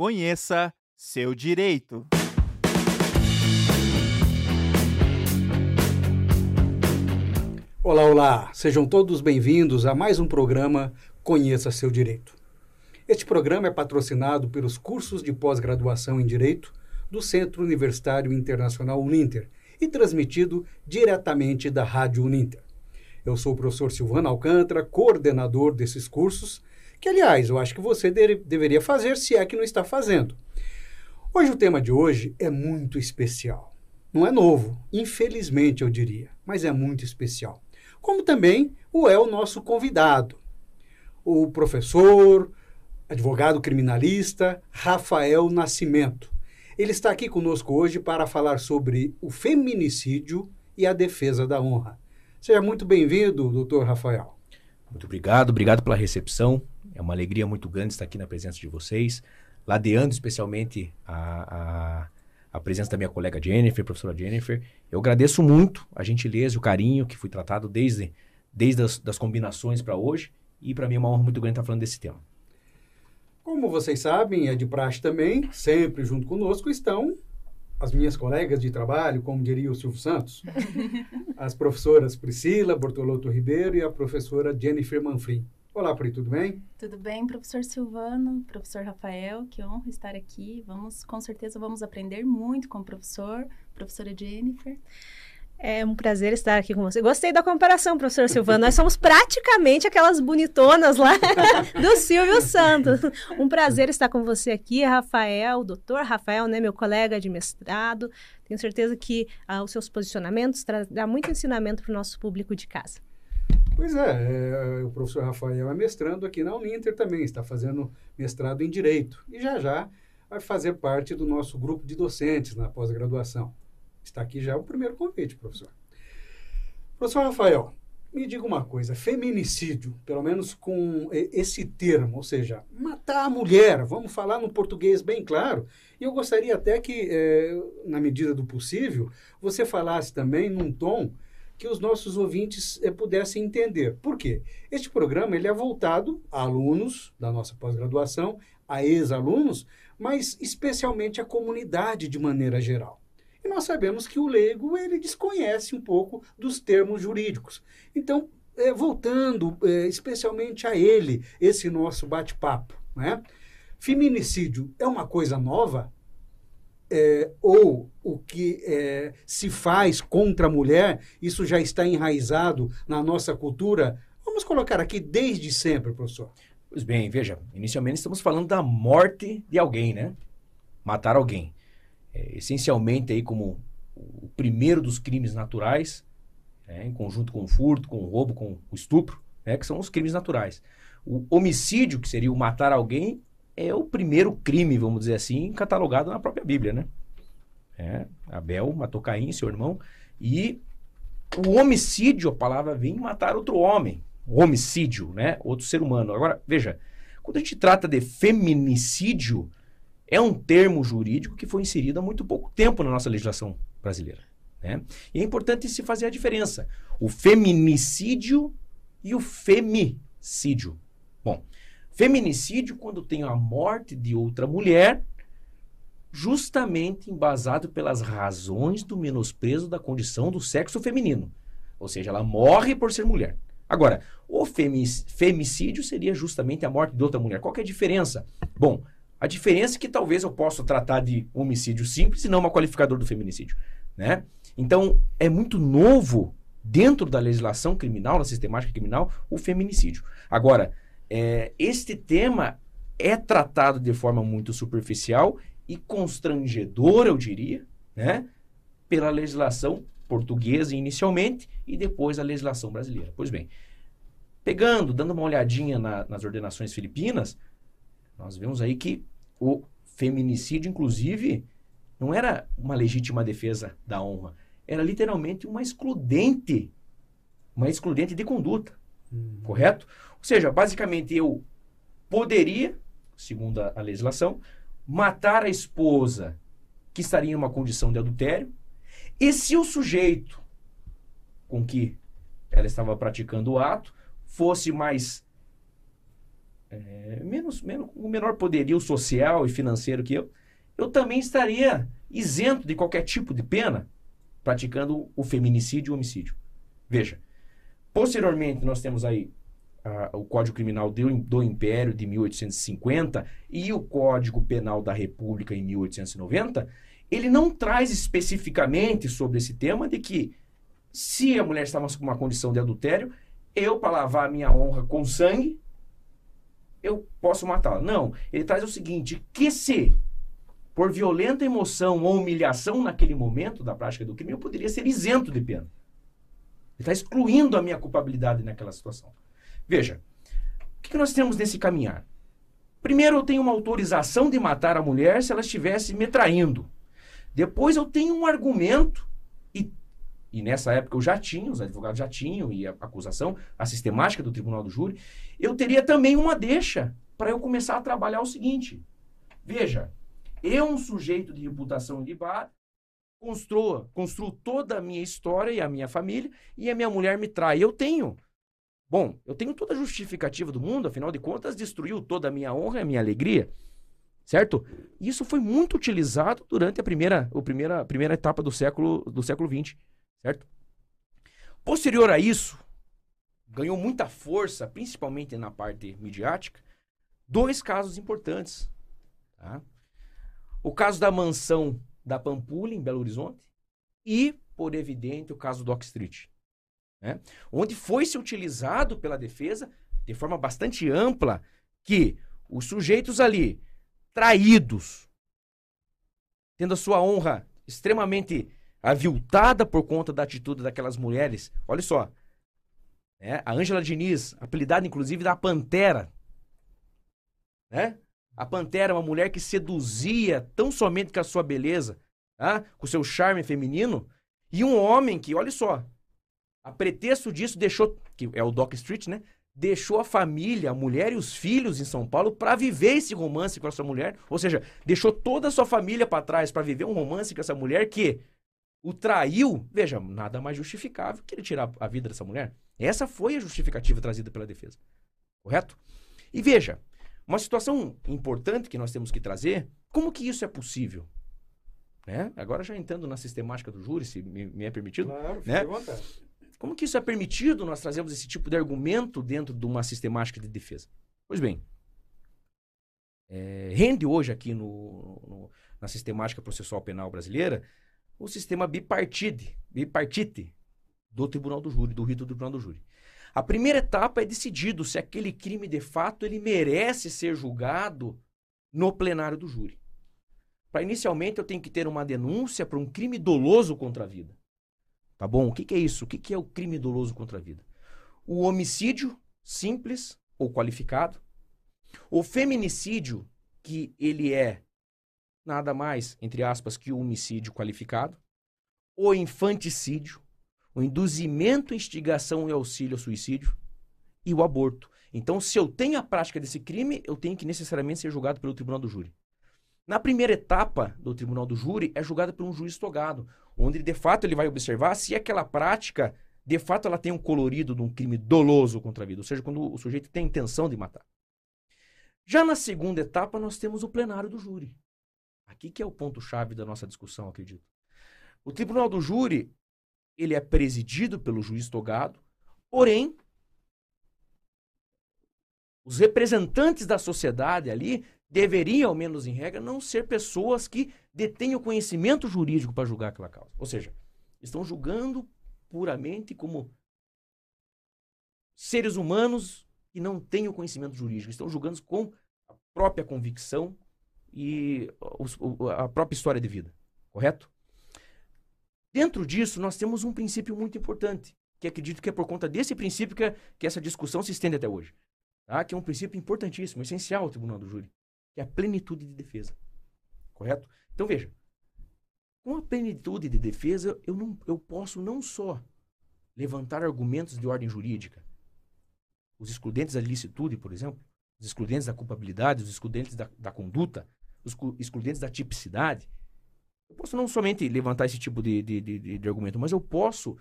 Conheça seu direito. Olá, olá! Sejam todos bem-vindos a mais um programa Conheça Seu Direito. Este programa é patrocinado pelos cursos de pós-graduação em Direito do Centro Universitário Internacional Uninter e transmitido diretamente da Rádio Uninter. Eu sou o professor Silvano Alcântara, coordenador desses cursos, que, aliás, eu acho que você de deveria fazer se é que não está fazendo. Hoje, o tema de hoje é muito especial. Não é novo, infelizmente eu diria, mas é muito especial. Como também o é o nosso convidado, o professor, advogado criminalista Rafael Nascimento. Ele está aqui conosco hoje para falar sobre o feminicídio e a defesa da honra. Seja muito bem-vindo, doutor Rafael. Muito obrigado, obrigado pela recepção. É uma alegria muito grande estar aqui na presença de vocês, ladeando especialmente a, a, a presença da minha colega Jennifer, professora Jennifer. Eu agradeço muito a gentileza e o carinho que fui tratado desde, desde as das combinações para hoje, e para mim é uma honra muito grande estar falando desse tema. Como vocês sabem, é de praxe também, sempre junto conosco estão as minhas colegas de trabalho, como diria o Silvio Santos, as professoras Priscila Bortolotto Ribeiro e a professora Jennifer Manfrim. Olá, Pri, tudo bem? Tudo bem, professor Silvano, professor Rafael, que honra estar aqui. Vamos, com certeza, vamos aprender muito com o professor, professora Jennifer. É um prazer estar aqui com você. Gostei da comparação, professor Silvano. Nós somos praticamente aquelas bonitonas lá do Silvio Santos. Um prazer estar com você aqui, Rafael, doutor Rafael, né, meu colega de mestrado. Tenho certeza que ah, os seus posicionamentos trarão muito ensinamento para o nosso público de casa. Pois é, é, o professor Rafael é mestrando aqui na Uninter também, está fazendo mestrado em Direito. E já já vai fazer parte do nosso grupo de docentes na pós-graduação. Está aqui já o primeiro convite, professor. Professor Rafael, me diga uma coisa: feminicídio, pelo menos com esse termo, ou seja, matar a mulher, vamos falar no português bem claro. E eu gostaria até que, é, na medida do possível, você falasse também num tom que os nossos ouvintes é, pudessem entender. Por quê? Este programa ele é voltado a alunos da nossa pós-graduação, a ex-alunos, mas especialmente à comunidade de maneira geral. E nós sabemos que o leigo ele desconhece um pouco dos termos jurídicos. Então, é, voltando é, especialmente a ele, esse nosso bate-papo, né? Feminicídio é uma coisa nova? É, ou o que é, se faz contra a mulher, isso já está enraizado na nossa cultura? Vamos colocar aqui desde sempre, professor. Pois bem, veja, inicialmente estamos falando da morte de alguém, né? Matar alguém é, essencialmente aí como o primeiro dos crimes naturais, né, em conjunto com o furto, com o roubo, com o estupro, né, que são os crimes naturais. O homicídio, que seria o matar alguém, é o primeiro crime, vamos dizer assim, catalogado na própria Bíblia, né? É, Abel matou Caim, seu irmão, e o homicídio, a palavra vem matar outro homem. Homicídio, né? Outro ser humano. Agora, veja, quando a gente trata de feminicídio, é um termo jurídico que foi inserido há muito pouco tempo na nossa legislação brasileira. Né? E é importante se fazer a diferença. O feminicídio e o femicídio. Bom, feminicídio quando tem a morte de outra mulher, justamente embasado pelas razões do menosprezo da condição do sexo feminino. Ou seja, ela morre por ser mulher. Agora, o femicídio seria justamente a morte de outra mulher. Qual é a diferença? Bom, a diferença é que talvez eu possa tratar de homicídio simples e não uma qualificador do feminicídio, né? Então, é muito novo dentro da legislação criminal, da sistemática criminal, o feminicídio. Agora, é, este tema é tratado de forma muito superficial e constrangedora, eu diria, né? Pela legislação portuguesa inicialmente e depois a legislação brasileira. Pois bem, pegando, dando uma olhadinha na, nas ordenações filipinas, nós vemos aí que o feminicídio, inclusive, não era uma legítima defesa da honra, era literalmente uma excludente, uma excludente de conduta, uhum. correto? Ou seja, basicamente eu poderia, segundo a, legislação, matar a esposa que estaria em uma condição de adultério, e se o sujeito com que ela estava praticando o ato fosse mais é, menos, menos, com menor poderio social e financeiro que eu, eu também estaria isento de qualquer tipo de pena praticando o feminicídio e o homicídio. Veja, posteriormente nós temos aí uh, o Código Criminal do, do Império de 1850 e o Código Penal da República em 1890, ele não traz especificamente sobre esse tema de que se a mulher estava com uma condição de adultério, eu, para lavar a minha honra com sangue, eu posso matá-la. Não, ele traz o seguinte, que se por violenta emoção ou humilhação naquele momento da prática do crime, eu poderia ser isento de pena. Está excluindo a minha culpabilidade naquela situação. Veja, o que nós temos nesse caminhar? Primeiro, eu tenho uma autorização de matar a mulher se ela estivesse me traindo. Depois, eu tenho um argumento, e, e nessa época eu já tinha, os advogados já tinham, e a acusação, a sistemática do tribunal do júri, eu teria também uma deixa para eu começar a trabalhar o seguinte. Veja, eu, um sujeito de reputação ilibada, construa, construo toda a minha história e a minha família, e a minha mulher me trai. Eu tenho. Bom, eu tenho toda a justificativa do mundo, afinal de contas, destruiu toda a minha honra e a minha alegria. Certo? Isso foi muito utilizado durante a primeira, a primeira, a primeira etapa do século do século XX, certo? Posterior a isso, ganhou muita força, principalmente na parte midiática, dois casos importantes. Tá? O caso da mansão da Pampulha, em Belo Horizonte, e, por evidente, o caso do Oak Street, né? onde foi-se utilizado pela defesa, de forma bastante ampla, que os sujeitos ali, traídos, tendo a sua honra extremamente aviltada por conta da atitude daquelas mulheres, olha só, né? a Ângela Diniz, apelidada inclusive da Pantera, né? A Pantera é uma mulher que seduzia tão somente com a sua beleza, tá? com o seu charme feminino, e um homem que, olha só, a pretexto disso deixou, que é o Doc Street, né? Deixou a família, a mulher e os filhos em São Paulo para viver esse romance com essa mulher. Ou seja, deixou toda a sua família para trás para viver um romance com essa mulher que o traiu. Veja, nada mais justificável que ele tirar a vida dessa mulher. Essa foi a justificativa trazida pela defesa. Correto? E veja, uma situação importante que nós temos que trazer, como que isso é possível? Né? Agora já entrando na sistemática do júri, se me, me é permitido. Claro, né? Como que isso é permitido nós trazemos esse tipo de argumento dentro de uma sistemática de defesa? Pois bem, é, rende hoje aqui no, no, na sistemática processual penal brasileira o sistema bipartite, bipartite do Tribunal do Júri, do rito do Tribunal do Júri. A primeira etapa é decidido se aquele crime de fato ele merece ser julgado no plenário do júri. Para inicialmente eu tenho que ter uma denúncia para um crime doloso contra a vida. Tá bom? O que, que é isso? O que, que é o crime doloso contra a vida? O homicídio simples ou qualificado, o feminicídio que ele é nada mais, entre aspas, que o homicídio qualificado, o infanticídio, o induzimento, instigação e auxílio ao suicídio e o aborto. Então, se eu tenho a prática desse crime, eu tenho que necessariamente ser julgado pelo tribunal do júri. Na primeira etapa do tribunal do júri, é julgado por um juiz togado, onde de fato ele vai observar se aquela prática, de fato, ela tem um colorido de um crime doloso contra a vida, ou seja, quando o sujeito tem intenção de matar. Já na segunda etapa, nós temos o plenário do júri. Aqui que é o ponto-chave da nossa discussão, acredito. O tribunal do júri, ele é presidido pelo juiz togado, porém, os representantes da sociedade ali deveriam, ao menos em regra, não ser pessoas que detêm o conhecimento jurídico para julgar aquela causa. Ou seja, estão julgando puramente como seres humanos que não têm o conhecimento jurídico, estão julgando com a própria convicção e a própria história de vida. Correto? Dentro disso, nós temos um princípio muito importante, que acredito que é por conta desse princípio que, que essa discussão se estende até hoje. Tá? Que é um princípio importantíssimo, essencial ao tribunal do júri, que é a plenitude de defesa. Correto? Então veja, com a plenitude de defesa, eu, não, eu posso não só levantar argumentos de ordem jurídica, os excludentes da licitude, por exemplo, os excludentes da culpabilidade, os excludentes da, da conduta, os excludentes da tipicidade, eu posso não somente levantar esse tipo de, de, de, de argumento, mas eu posso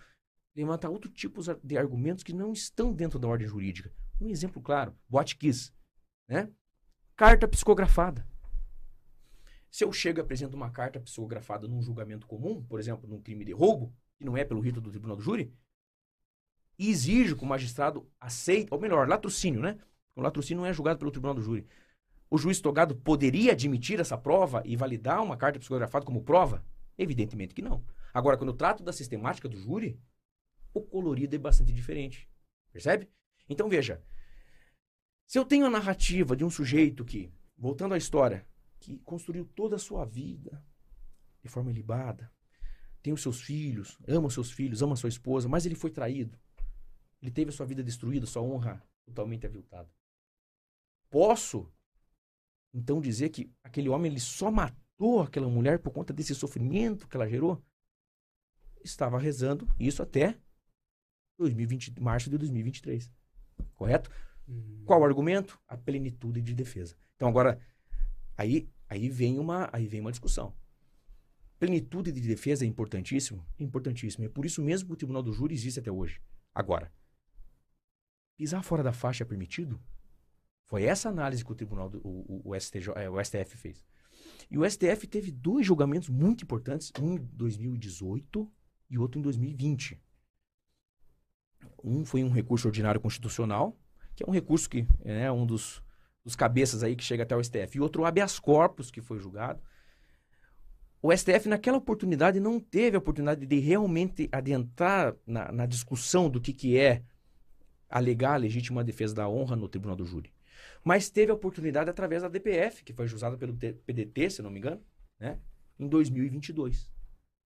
levantar outros tipos de argumentos que não estão dentro da ordem jurídica. Um exemplo claro, Botkiss. né? Carta psicografada. Se eu chego e apresento uma carta psicografada num julgamento comum, por exemplo, num crime de roubo, que não é pelo rito do tribunal do júri, e exijo que o magistrado aceite, ou melhor, latrocínio, né? O latrocínio não é julgado pelo tribunal do júri. O juiz togado poderia admitir essa prova e validar uma carta psicografada como prova? Evidentemente que não. Agora, quando eu trato da sistemática do júri, o colorido é bastante diferente. Percebe? Então veja, se eu tenho a narrativa de um sujeito que, voltando à história, que construiu toda a sua vida de forma ilibada, tem os seus filhos, ama os seus filhos, ama a sua esposa, mas ele foi traído. Ele teve a sua vida destruída, sua honra totalmente aviltada. Posso, então, dizer que aquele homem ele só matou aquela mulher por conta desse sofrimento que ela gerou? Estava rezando isso até 2020, março de 2023. Correto? Uhum. Qual o argumento? A plenitude de defesa. Então, agora, aí, aí, vem, uma, aí vem uma discussão. Plenitude de defesa é importantíssimo? É importantíssimo. É por isso mesmo que o Tribunal do Júri existe até hoje. Agora, pisar fora da faixa é permitido? Foi essa análise que o Tribunal, do, o, o, STJ, é, o STF fez. E o STF teve dois julgamentos muito importantes, um em 2018 e outro em 2020. Um foi um recurso ordinário constitucional, que é um recurso que é um dos, dos cabeças aí que chega até o STF. E outro, o habeas corpus, que foi julgado. O STF, naquela oportunidade, não teve a oportunidade de realmente adentrar na, na discussão do que, que é alegar a legítima defesa da honra no tribunal do júri. Mas teve a oportunidade através da DPF, que foi usada pelo PDT, se não me engano, né, em 2022.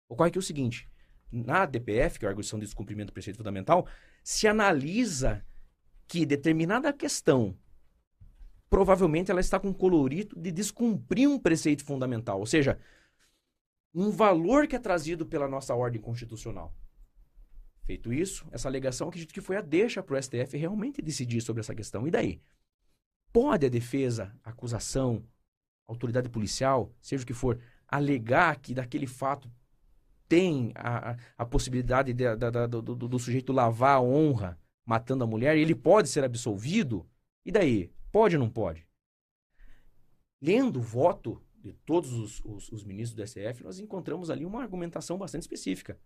Ocorre que é o seguinte, na DPF, que é a arguição de descumprimento do preceito fundamental, se analisa que determinada questão provavelmente ela está com colorido de descumprir um preceito fundamental, ou seja, um valor que é trazido pela nossa ordem constitucional. Feito isso, essa alegação acredito que foi a deixa para o STF realmente decidir sobre essa questão. E daí? Pode a defesa, a acusação, a autoridade policial, seja o que for, alegar que daquele fato tem a, a possibilidade de, do, do, do, sujeito lavar a honra matando a mulher, ele pode ser absolvido? E daí? Pode ou não pode? Lendo o voto de todos os, os, os ministros do STF, nós encontramos ali uma argumentação bastante específica.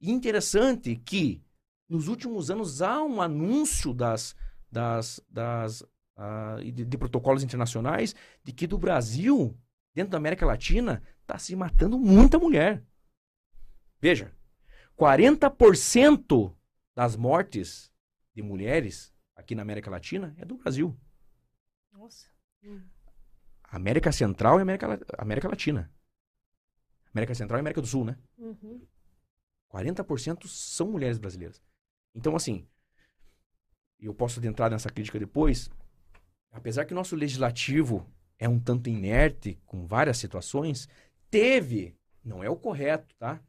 E interessante que, nos últimos anos, há um anúncio das, das, das uh, de, de, protocolos internacionais de que do Brasil, dentro da América Latina, está se matando muita mulher. Veja, 40% das mortes de mulheres aqui na América Latina é do Brasil. Nossa. América Central e América, América Latina. América Central e América do Sul, né? Uhum. 40% são mulheres brasileiras. Então, assim, eu posso adentrar nessa crítica depois. Apesar que o nosso legislativo é um tanto inerte com várias situações, teve, não é o correto, tá?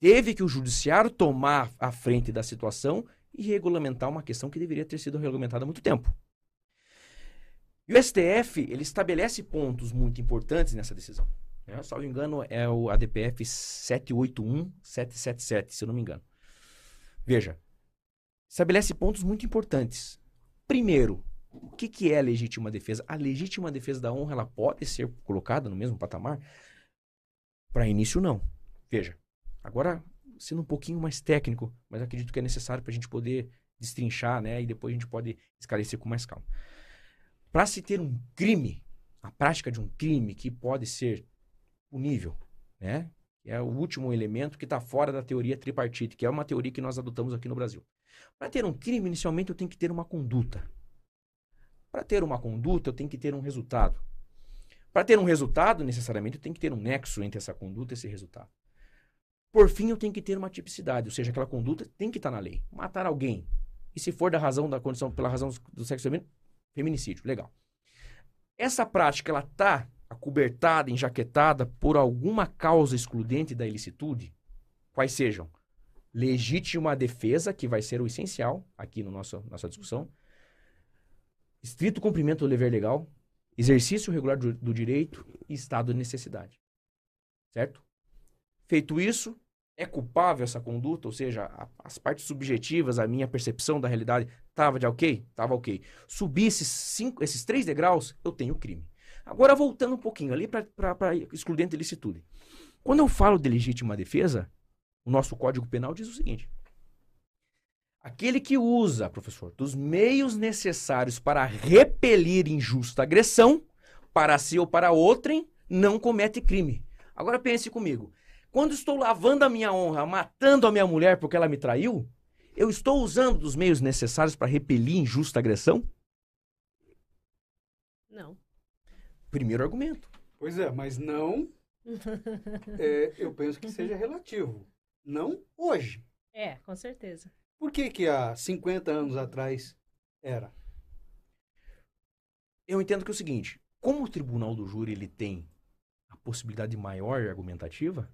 teve que o judiciário tomar a frente da situação e regulamentar uma questão que deveria ter sido regulamentada há muito tempo. E o STF, ele estabelece pontos muito importantes nessa decisão. Né? Salvo engano, é o ADPF 781-777, se eu não me engano. Veja, estabelece pontos muito importantes. Primeiro, o que, que é a legítima defesa? A legítima defesa da honra ela pode ser colocada no mesmo patamar? Para início, não. Veja, Agora, sendo um pouquinho mais técnico, mas acredito que é necessário para a gente poder destrinchar, né? E depois a gente pode esclarecer com mais calma. Para se ter um crime, a prática de um crime que pode ser punível, né? É o último elemento que está fora da teoria tripartite, que é uma teoria que nós adotamos aqui no Brasil. Para ter um crime, inicialmente eu tenho que ter uma conduta. Para ter uma conduta, eu tenho que ter um resultado. Para ter um resultado, necessariamente, eu tenho que ter um nexo entre essa conduta e esse resultado. Por fim, eu tenho que ter uma tipicidade, ou seja, aquela conduta tem que estar na lei. Matar alguém. E se for da razão da condição, pela razão do sexo feminino, feminicídio, legal. Essa prática, ela está acobertada, enjaquetada por alguma causa excludente da ilicitude, quais sejam legítima defesa, que vai ser o essencial aqui no nosso nossa discussão, estrito cumprimento do dever legal, exercício regular do, do direito e estado de necessidade. Certo? Feito isso, é culpável essa conduta, ou seja, a- as partes subjetivas, a minha percepção da realidade estava de ok? Tava ok. Subir esses, cinco, esses três degraus, eu tenho crime. Agora, voltando um pouquinho ali para excludente de licitude. Quando eu falo de legítima defesa, o nosso Código Penal diz o seguinte: aquele que usa, professor, dos meios necessários para repelir injusta agressão, para si ou para outrem, não comete crime. Agora pense comigo. Quando estou lavando a minha honra, matando a minha mulher porque ela me traiu, eu estou usando dos meios necessários para repelir injusta agressão? Não. Primeiro argumento. Pois é, mas não. é, eu penso que seja relativo. Não hoje. É, com certeza. Por que, que há 50 anos atrás era? Eu entendo que é o seguinte, como o tribunal do júri ele tem a possibilidade maior argumentativa,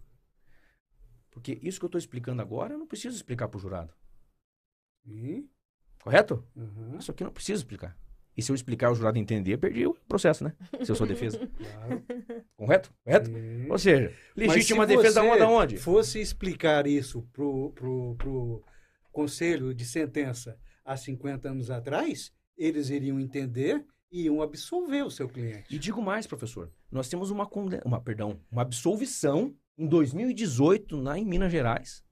porque isso que eu estou explicando agora, eu não preciso explicar para o jurado, Sim. correto? Uhum, Isso aqui eu não preciso explicar. E se eu explicar o jurado entender, perdi o processo, né? Se eu sou defesa. claro. Correto? Correto? Sim. Ou seja, legítima se defesa da onde? onde? fosse explicar isso pro, pro, pro conselho de sentença há 50 anos atrás, eles iriam entender e iam absolver o seu cliente. E digo mais, professor. Nós temos uma, uma, perdão, uma absolvição em 2018 lá em Minas Gerais.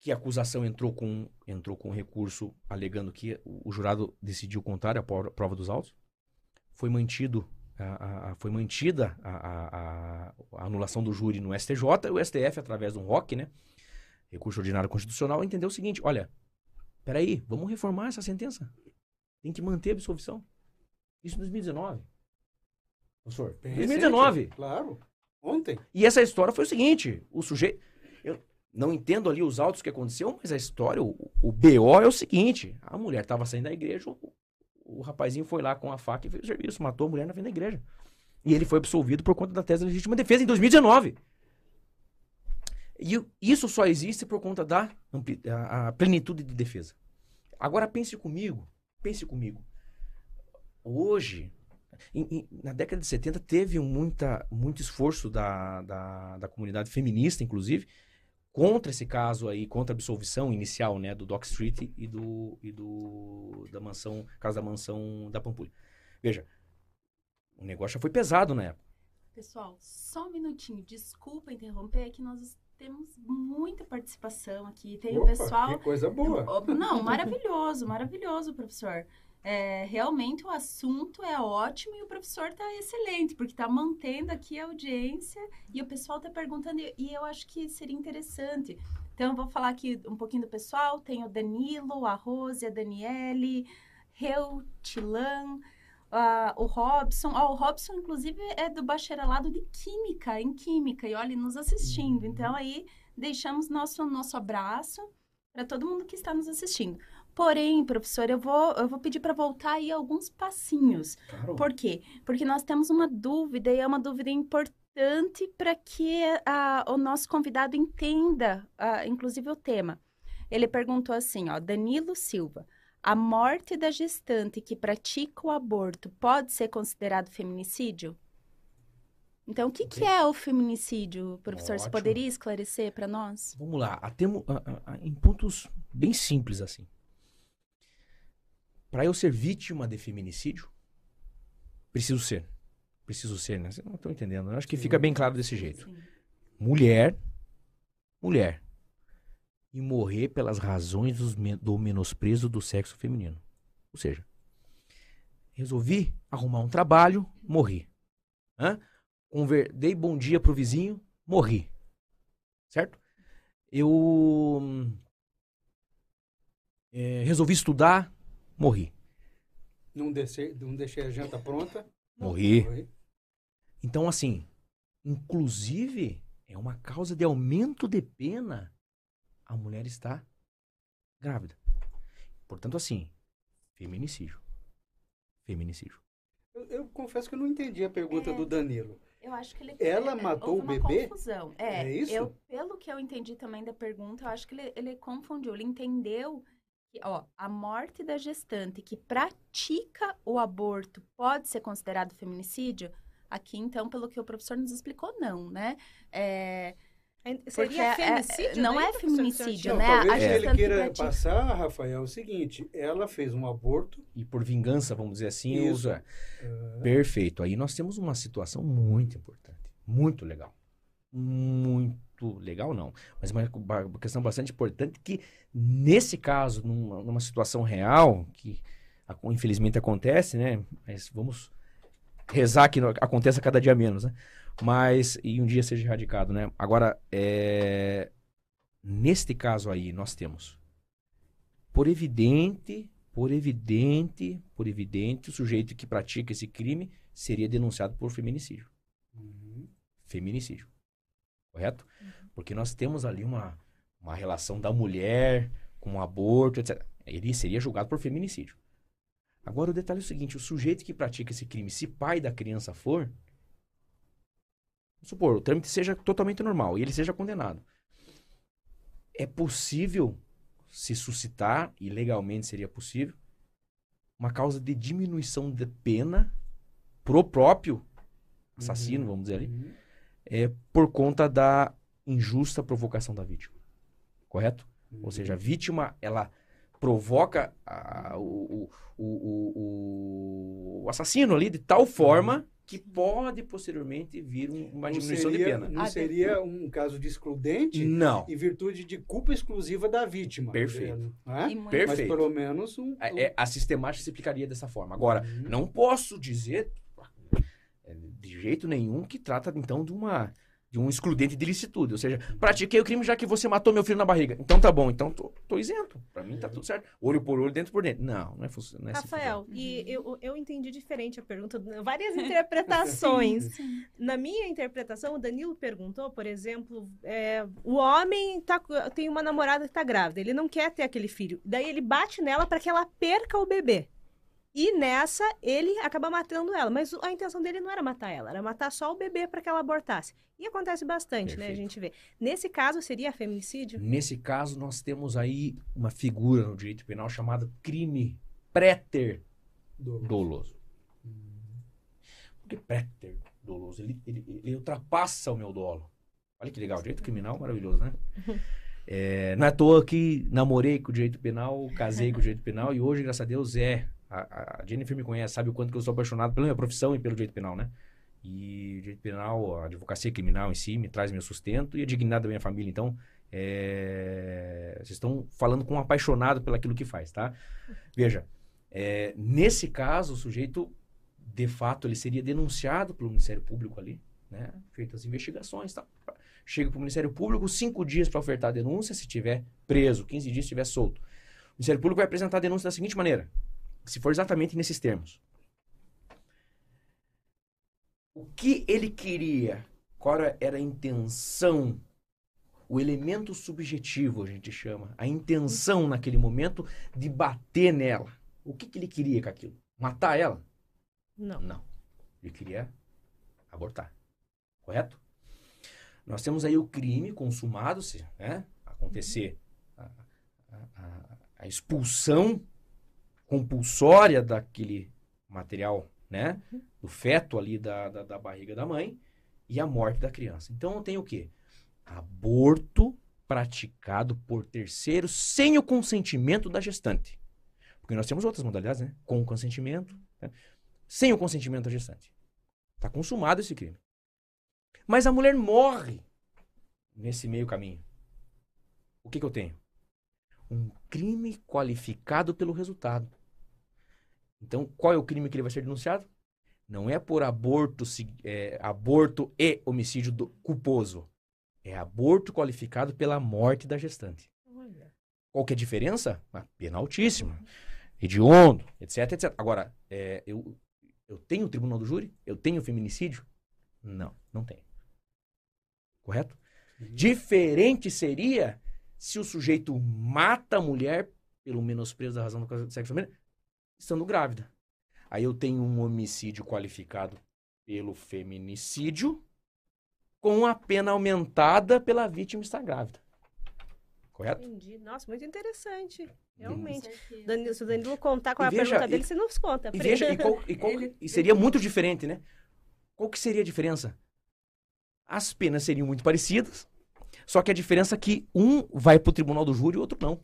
Que a acusação entrou com, entrou com recurso alegando que o, o jurado decidiu contrário à prova, dos autos. Foi mantido a- a- foi mantida a- a anulação do júri no STJ e o STF, através de um ROC, né? Recurso ordinário constitucional, entendeu o seguinte: olha, peraí, vamos reformar essa sentença. Tem que manter a absolvição. Isso em 2019. Professor, Bem 2019. recente, Claro. Ontem. E essa história foi o seguinte: o sujeito. Eu não entendo ali os autos que aconteceu, mas a história, o, o BO é o seguinte: a mulher estava saindo da igreja, o, o rapazinho foi lá com a faca e fez o serviço, matou a mulher na frente da igreja. E ele foi absolvido por conta da tese de legítima defesa em 2019. E isso só existe por conta da a, plenitude de defesa. Agora pense comigo, pense comigo. Hoje, em- em- na década de 70 teve muita, muito esforço da, da, da comunidade feminista, inclusive, contra esse caso aí, contra a absolvição inicial, né, do Dock Street e do, e do da mansão, caso da mansão da Pampulha. Veja, o negócio já foi pesado na época. Pessoal, só um minutinho. Desculpa interromper, é que nós temos muita participação aqui. Tem o Opa, pessoal. Que coisa boa. Não, maravilhoso, maravilhoso, professor. É, realmente o assunto é ótimo e o professor está excelente, porque está mantendo aqui a audiência e o pessoal está perguntando, e- eu acho que seria interessante. Então, eu vou falar aqui um pouquinho do pessoal. Tem o Danilo, a Rose, a Daniele, Reu, Ah, o Robson. Ó, o Robson, inclusive, é do bacharelado de Química, em Química, e olha, nos assistindo. Então, aí, deixamos nosso, nosso abraço para todo mundo que está nos assistindo. Porém, professor, eu vou, eu vou pedir para voltar aí alguns passinhos. Por quê? Porque nós temos uma dúvida e é uma dúvida importante para que ah, o nosso convidado entenda, ah, inclusive, o tema. Ele perguntou assim, ó, Danilo Silva, a morte da gestante que pratica o aborto pode ser considerado feminicídio? Então, o que, que é o feminicídio, professor? Você Ótimo. poderia esclarecer para nós? Vamos lá, a temo- a- a- a- em pontos bem simples assim. Para eu ser vítima de feminicídio, preciso ser. Preciso ser, né? Vocês não estão entendendo. Eu acho que Sim. fica bem claro desse jeito. Sim. Mulher, mulher, e morrer pelas razões do menosprezo do sexo feminino. Ou seja, resolvi arrumar um trabalho, morri. Hã? Conver- Dei bom dia pro vizinho, morri. Certo? Eu é, resolvi estudar, morri. Não deixei, não deixei a janta pronta. Morri. Foi. Então, assim, inclusive, é uma causa de aumento de pena a mulher está grávida. Portanto, assim, feminicídio. Feminicídio. Eu, eu confesso que eu não entendi a pergunta É. do Danilo. Eu acho que ele Ela é, matou houve o uma bebê? confusão. É, É isso? Eu, pelo que eu entendi também da pergunta, eu acho que ele, ele confundiu. Ele entendeu que, ó, a morte da gestante que pratica o aborto pode ser considerado feminicídio? Aqui, então, pelo que o professor nos explicou, não, né? É, Porque Seria é- feminicídio? não é professor, que o senhor feminicídio? Não, né? talvez A o que ele queira passar, Rafael, é o seguinte: ela fez um aborto. E por vingança, vamos dizer assim, Isso. usa. ah, Perfeito. Aí nós temos uma situação muito importante, muito legal. Muito legal, não. Mas uma, uma questão bastante importante que, nesse caso, numa, numa situação real, que infelizmente acontece, né? Mas vamos rezar que não- aconteça cada dia menos, né? Mas, e um dia seja erradicado, né? Agora, é, neste caso aí, nós temos, por evidente, por evidente, por evidente, o sujeito que pratica esse crime seria denunciado por feminicídio. uhum. Feminicídio. Correto? Porque nós temos ali uma, uma relação da mulher com o aborto, etc. Ele seria julgado por feminicídio. Agora, o detalhe é o seguinte: o sujeito que pratica esse crime, se pai da criança for, vamos supor, o trâmite seja totalmente normal e ele seja condenado. É possível se suscitar, e legalmente seria possível, uma causa de diminuição de pena pro próprio assassino, vamos dizer ali, Uhum. é por conta da injusta provocação da vítima. Correto? Ou seja, a vítima, ela provoca a- o, o, o, o- o assassino ali de tal forma que pode posteriormente vir um- uma Não diminuição de seria- pena. Não Ah, seria um caso de excludente Não. em virtude de culpa exclusiva da vítima. Perfeito. É? E Perfeito. Mas pelo menos um. É- é- a sistemática se aplicaria dessa forma. Agora, Uhum. não posso dizer é, de jeito nenhum que trata então de uma de um excludente de licitude, ou seja, pratiquei o crime já que você matou meu filho na barriga. Então tá bom, então tô, tô isento. Pra mim tá tudo certo. Olho por olho, dentro por dentro. Não, não é, fu- não é assim Rafael, e eu, eu entendi diferente a pergunta, várias interpretações. Sim. Na minha interpretação, o Danilo perguntou, por exemplo, é, o homem tá, tem uma namorada que tá grávida, ele não quer ter aquele filho. Daí ele bate nela para que ela perca o bebê. E nessa, ele acaba matando ela. Mas a intenção dele não era matar ela, era matar só o bebê para que ela abortasse. E acontece bastante, né? A Perfeito. gente vê. Nesse caso, seria feminicídio? Nesse caso, nós temos aí uma figura no direito penal chamada crime préter Do... doloso. Por que préter doloso? Ele, ele, ele ultrapassa o meu dolo. Olha que legal, direito criminal maravilhoso, né? É, não é à toa que namorei com o direito penal, casei com o direito penal e hoje, graças a Deus, é. A, a Jennifer me conhece, sabe o quanto que eu sou apaixonado pela minha profissão e pelo direito penal, né? E o direito penal, a advocacia criminal em si, me traz meu sustento e a dignidade da minha família. Então, é, vocês estão falando com um apaixonado pelaquilo que faz, tá? Veja, é, nesse caso, o sujeito, de fato, ele seria denunciado pelo Ministério Público ali, né? Feitas as investigações, tá? Chega para o Ministério Público, cinco dias para ofertar a denúncia, se tiver preso, 15 dias se estiver solto. O Ministério Público vai apresentar a denúncia da seguinte maneira, se for exatamente nesses termos. O que ele queria? Qual era- a intenção? O elemento subjetivo, a gente chama. A intenção naquele momento de bater nela. O que, que ele queria com aquilo? Matar ela? Não. Não. Ele queria abortar. Correto? Nós temos aí o crime consumado, se né, acontecer a, a- a- a expulsão compulsória daquele material, né? Do feto ali da, da, da barriga da mãe e a morte da criança. Então tem o quê? Aborto praticado por terceiros sem o consentimento da gestante. Porque nós temos outras modalidades, né? Com consentimento, né? sem o consentimento da gestante. Está consumado esse crime. Mas a mulher morre nesse meio caminho. O que, que eu tenho? Um crime qualificado pelo resultado. Então, qual é o crime que ele vai ser denunciado? Não é por aborto, se- é, aborto e homicídio do- culposo. É aborto qualificado pela morte da gestante. Olha. Qual que é a diferença? Uma pena altíssima. Hediondo, etc, etc. Agora, é, eu, eu tenho o tribunal do júri? Eu tenho feminicídio? Não, não tenho. Correto? Diferente seria se o sujeito mata a mulher pelo menosprezo da razão do sexo feminino, estando grávida. Aí eu tenho um homicídio qualificado pelo feminicídio com a pena aumentada pela vítima estar grávida. Correto? Entendi. Nossa, muito interessante. Com Realmente. Danilo, se o Danilo contar qual é E a veja, pergunta e- dele, você nos conta. E veja, e, qual- e qual- Ele- e seria muito diferente, né? Qual que seria a diferença? As penas seriam muito parecidas, Só que a diferença é que um vai pro tribunal do júri e o outro não.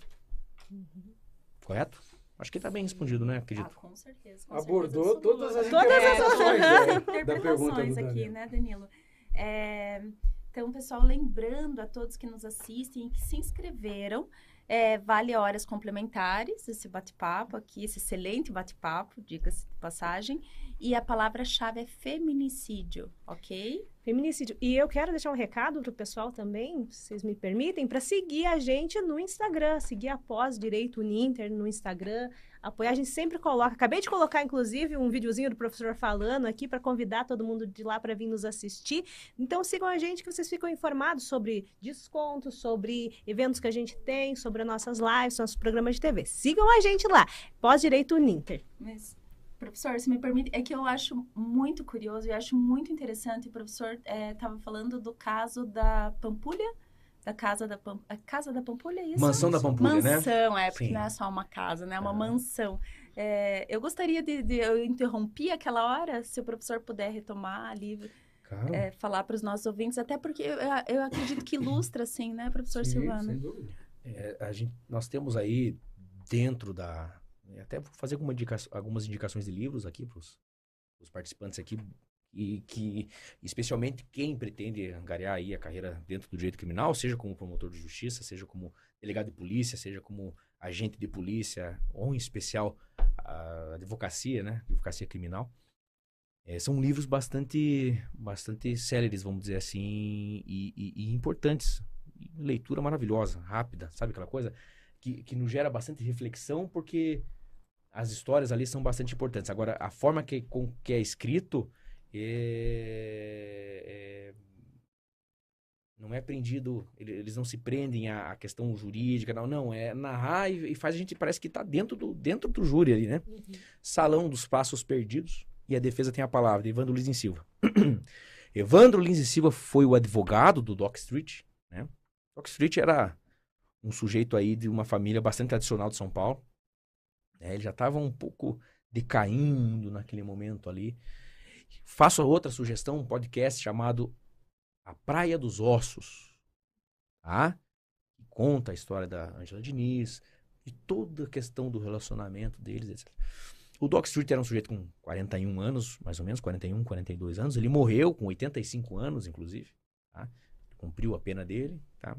Correto? Acho que tá bem respondido, né? Ah, Acredito. com certeza. com Abordou certeza todas as né, da pergunta interpretações do aqui, né, Danilo? É, então, pessoal, lembrando a todos que nos assistem e que se inscreveram, é, vale horas complementares esse bate-papo aqui, esse excelente bate-papo, diga-se de passagem. E a palavra-chave é feminicídio, ok? Feminicídio. E eu quero deixar um recado pro pessoal também, se vocês me permitem, para seguir a gente no Instagram, seguir a Pós Direito Uninter no Instagram, apoiar. A gente sempre coloca. Acabei de colocar, inclusive, um videozinho do professor falando aqui para convidar todo mundo de lá para vir nos assistir. Então sigam a gente que vocês ficam informados sobre descontos, sobre eventos que a gente tem, sobre as nossas lives, nossos programas de TV. Sigam a gente lá. Pós Direito Uninter. Mas, professor, se me permite, é que eu acho muito curioso e acho muito interessante. O professor estava falando do caso da Pampulha, da casa da, Pam, a casa da Pampulha, é isso? Mansão da Pampulha, né? Mansão, é, porque Sim. não é só uma casa, né? É uma Ah. mansão. É, eu gostaria de, de- Eu interrompi aquela hora, se o professor puder retomar ali, Claro. é, falar para os nossos ouvintes, até porque eu, eu acredito que ilustra, assim, né, professor Sim, Silvano? sem dúvida. É, a gente, nós temos aí dentro da. Até vou fazer alguma indica, algumas indicações de livros aqui para os participantes aqui. E que, especialmente quem pretende angariar aí a carreira dentro do direito criminal, seja como promotor de justiça, seja como delegado de polícia, seja como agente de polícia, ou em especial a advocacia, né? Advocacia criminal. É, são livros bastante, bastante céleres, vamos dizer assim, e, e- e importantes leitura maravilhosa, rápida, sabe aquela coisa que, que nos gera bastante reflexão, porque as histórias ali são bastante importantes. Agora, a forma que, com que é escrito é, é- não é prendido, ele- eles não se prendem à, questão jurídica, não, não, é narrar e, e faz a gente, parece que está dentro do, dentro do júri ali, né? Salão dos Passos Perdidos, e a defesa tem a palavra, de Evandro Lins e Silva. Evandro Lins e Silva foi o advogado do Doc Street, né? Doc Street era um sujeito aí de uma família bastante tradicional de São Paulo. né? ele já estava um pouco decaindo naquele momento ali. Faço outra sugestão, um podcast chamado A Praia dos Ossos, tá? Conta a história da Angela Diniz e toda a questão do relacionamento deles, etc. O Doc Street era um sujeito com 41 anos, mais ou menos, 41, 42 anos. Ele morreu com 85 anos, inclusive. Tá? Cumpriu a pena dele. Tá?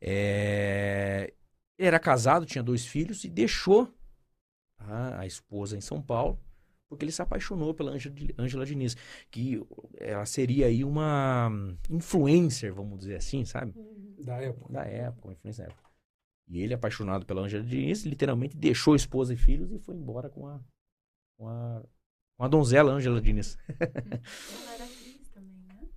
É, Ele era casado, tinha dois filhos e deixou a esposa em São Paulo porque ele se apaixonou pela Ângela Diniz, que ela seria aí uma influencer, vamos dizer assim, sabe? Da época. Da época, uma influência da época. E ele, apaixonado pela Ângela Diniz, literalmente deixou esposa e filhos e foi embora com a, com a, com a donzela Ângela Diniz. Ela era atriz também, né?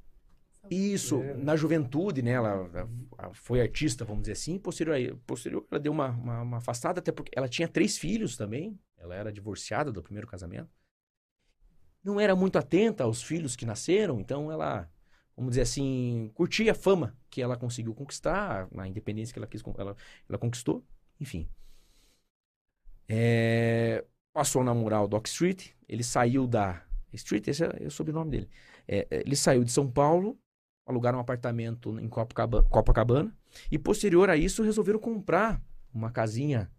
Isso, É. na juventude, né? Ela, ela foi artista, vamos dizer assim. Posterior, posterior ela deu uma, uma, uma afastada, até porque ela tinha três filhos também. Ela era divorciada do primeiro casamento. Não era muito atenta aos filhos que nasceram, então ela, vamos dizer assim, curtia a fama que ela conseguiu conquistar, a independência que ela, quis, ela, ela conquistou, enfim. É, passou a namorar o Doc Street, ele saiu da. Street, esse é, é o sobrenome dele. É, é, ele saiu de São Paulo, alugaram um apartamento em Copacabana, Copacabana e posterior a isso resolveram comprar uma casinha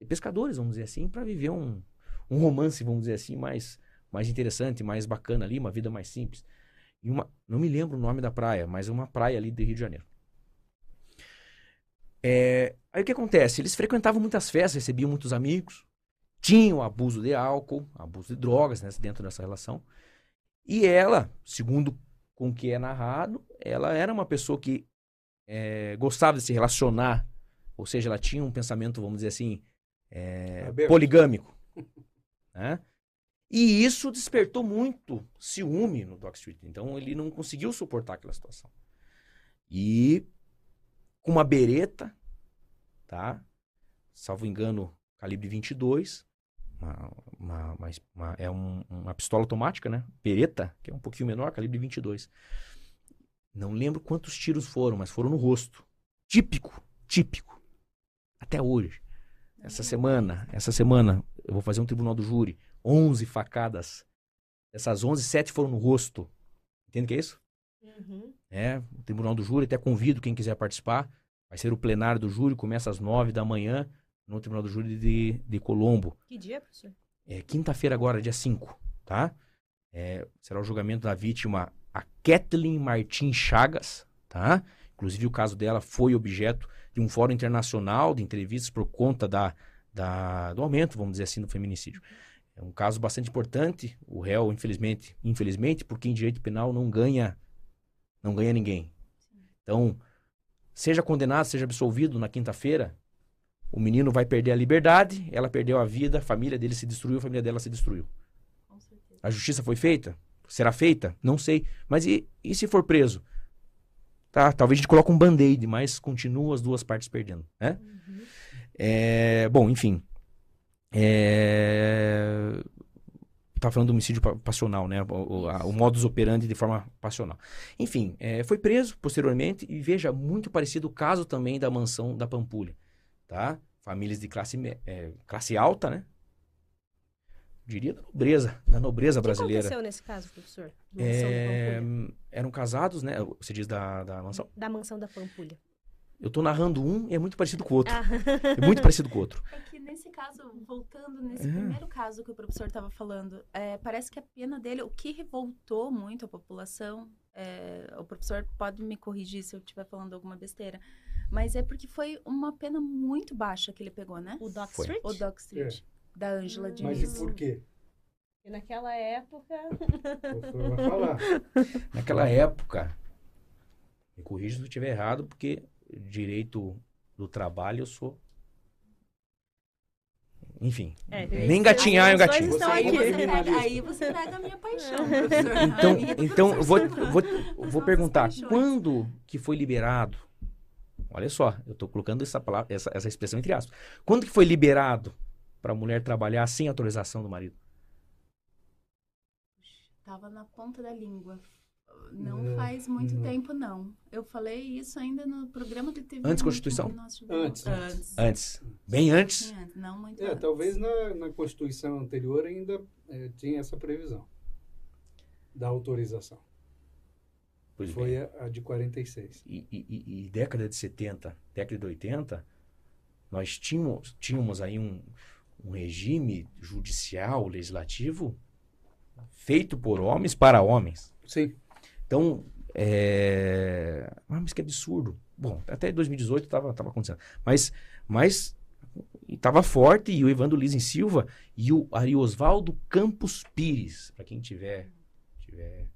de pescadores, vamos dizer assim, para viver um, um romance, vamos dizer assim, mais, mais interessante, mais bacana ali, uma vida mais simples. E uma, não me lembro o nome da praia, mas é uma praia ali do Rio de Janeiro. É, aí o que acontece? Eles frequentavam muitas festas, recebiam muitos amigos, tinham abuso de álcool, abuso de drogas né, dentro dessa relação. E ela, segundo com o que é narrado, ela era uma pessoa que é, gostava de se relacionar, ou seja, ela tinha um pensamento, vamos dizer assim, é, poligâmico. né? E isso despertou muito ciúme no Doc Street. Então ele não conseguiu suportar aquela situação. E com uma bereta, tá? Salvo engano, calibre 22, uma, uma, uma, uma- é um- uma pistola automática, né? Beretta, que é um pouquinho menor, calibre 22. Não lembro quantos tiros foram, mas foram no rosto. Típico, típico. Até hoje. Essa semana, essa semana, eu vou fazer um tribunal do júri. 11 facadas. Essas 11, 7 foram no rosto. Entende o que é isso? Uhum. né? O Tribunal do Júri, até convido quem quiser participar. Vai ser o plenário do júri, começa às nove da manhã no Tribunal do Júri de, de Colombo. Que dia, professor? É quinta-feira agora, dia 5, tá? É, será o julgamento da vítima, a Kathleen Martins Chagas, tá? Inclusive o caso dela foi objeto de um fórum internacional de entrevistas por conta da, da, do aumento, vamos dizer assim, do feminicídio. É um caso bastante importante. O réu, infelizmente, infelizmente, porque em direito penal não ganha, não ganha ninguém. Então, seja condenado, seja absolvido na quinta-feira, o menino vai perder a liberdade, ela perdeu a vida, a família dele se destruiu, a família dela se destruiu. Com certeza. A justiça foi feita? Será feita? Não sei. Mas e, e se for preso? Tá, talvez a gente coloque um band-aid, mas continua as duas partes perdendo, né? Uhum. É, bom, enfim. É, tá falando do homicídio pa- passional, né? O, o, a- o modus operandi de forma passional. Enfim, é, foi preso posteriormente e veja, muito parecido o caso também da mansão da Pampulha, tá? Famílias de classe, é, classe alta, né? Diria da nobreza, da nobreza O que brasileira. aconteceu nesse caso, professor? Mansão É, eram casados, né? Você diz da, da mansão? Da mansão da Pampulha. Eu tô narrando um e é muito parecido com o outro. Ah. É muito parecido com o outro. É nesse caso, voltando nesse É. primeiro caso que o professor estava falando, é, parece que a pena dele, o que revoltou muito a população, é, o professor pode me corrigir se eu estiver falando alguma besteira, mas é porque foi uma pena muito baixa que ele pegou, né? O Doc Foi. Street? O Doc Street, da Angela Hum. Mas Diniz. e por quê? E naquela época... O professor vai falar. Naquela época, me corrija se eu estiver errado, porque direito do trabalho eu sou. Enfim, É, nem gatinhar eu os dois gatinho. estão é aqui. pega, aí você pega a minha paixão, professor. Então, minha então eu vou, vou, vou perguntar, paixões. quando que foi liberado? Olha só, eu estou colocando essa palavra, essa, essa expressão entre aspas. Quando que foi liberado para a mulher trabalhar sem autorização do marido? Tava na ponta da língua. Não É, faz muito não. tempo, não. Eu falei isso ainda no programa de TV. Antes da Constituição? Antes. Antes. Antes, bem antes. Sim, antes, Não muito É, antes. talvez na, na Constituição anterior ainda eh, tinha essa previsão da autorização. Pois bem. Foi a, a de 46. e, e- e- e década de 70, década de 80, nós tínhamos, tínhamos aí um, um regime judicial, legislativo, feito por homens para homens. Sim. Então, é... ah, mas que absurdo. Bom, até 2018 estava tava acontecendo. Mas, mas estava forte e o Evandro Lizen Silva e o Ariosvaldo Campos Pires, para quem tiver, tiver,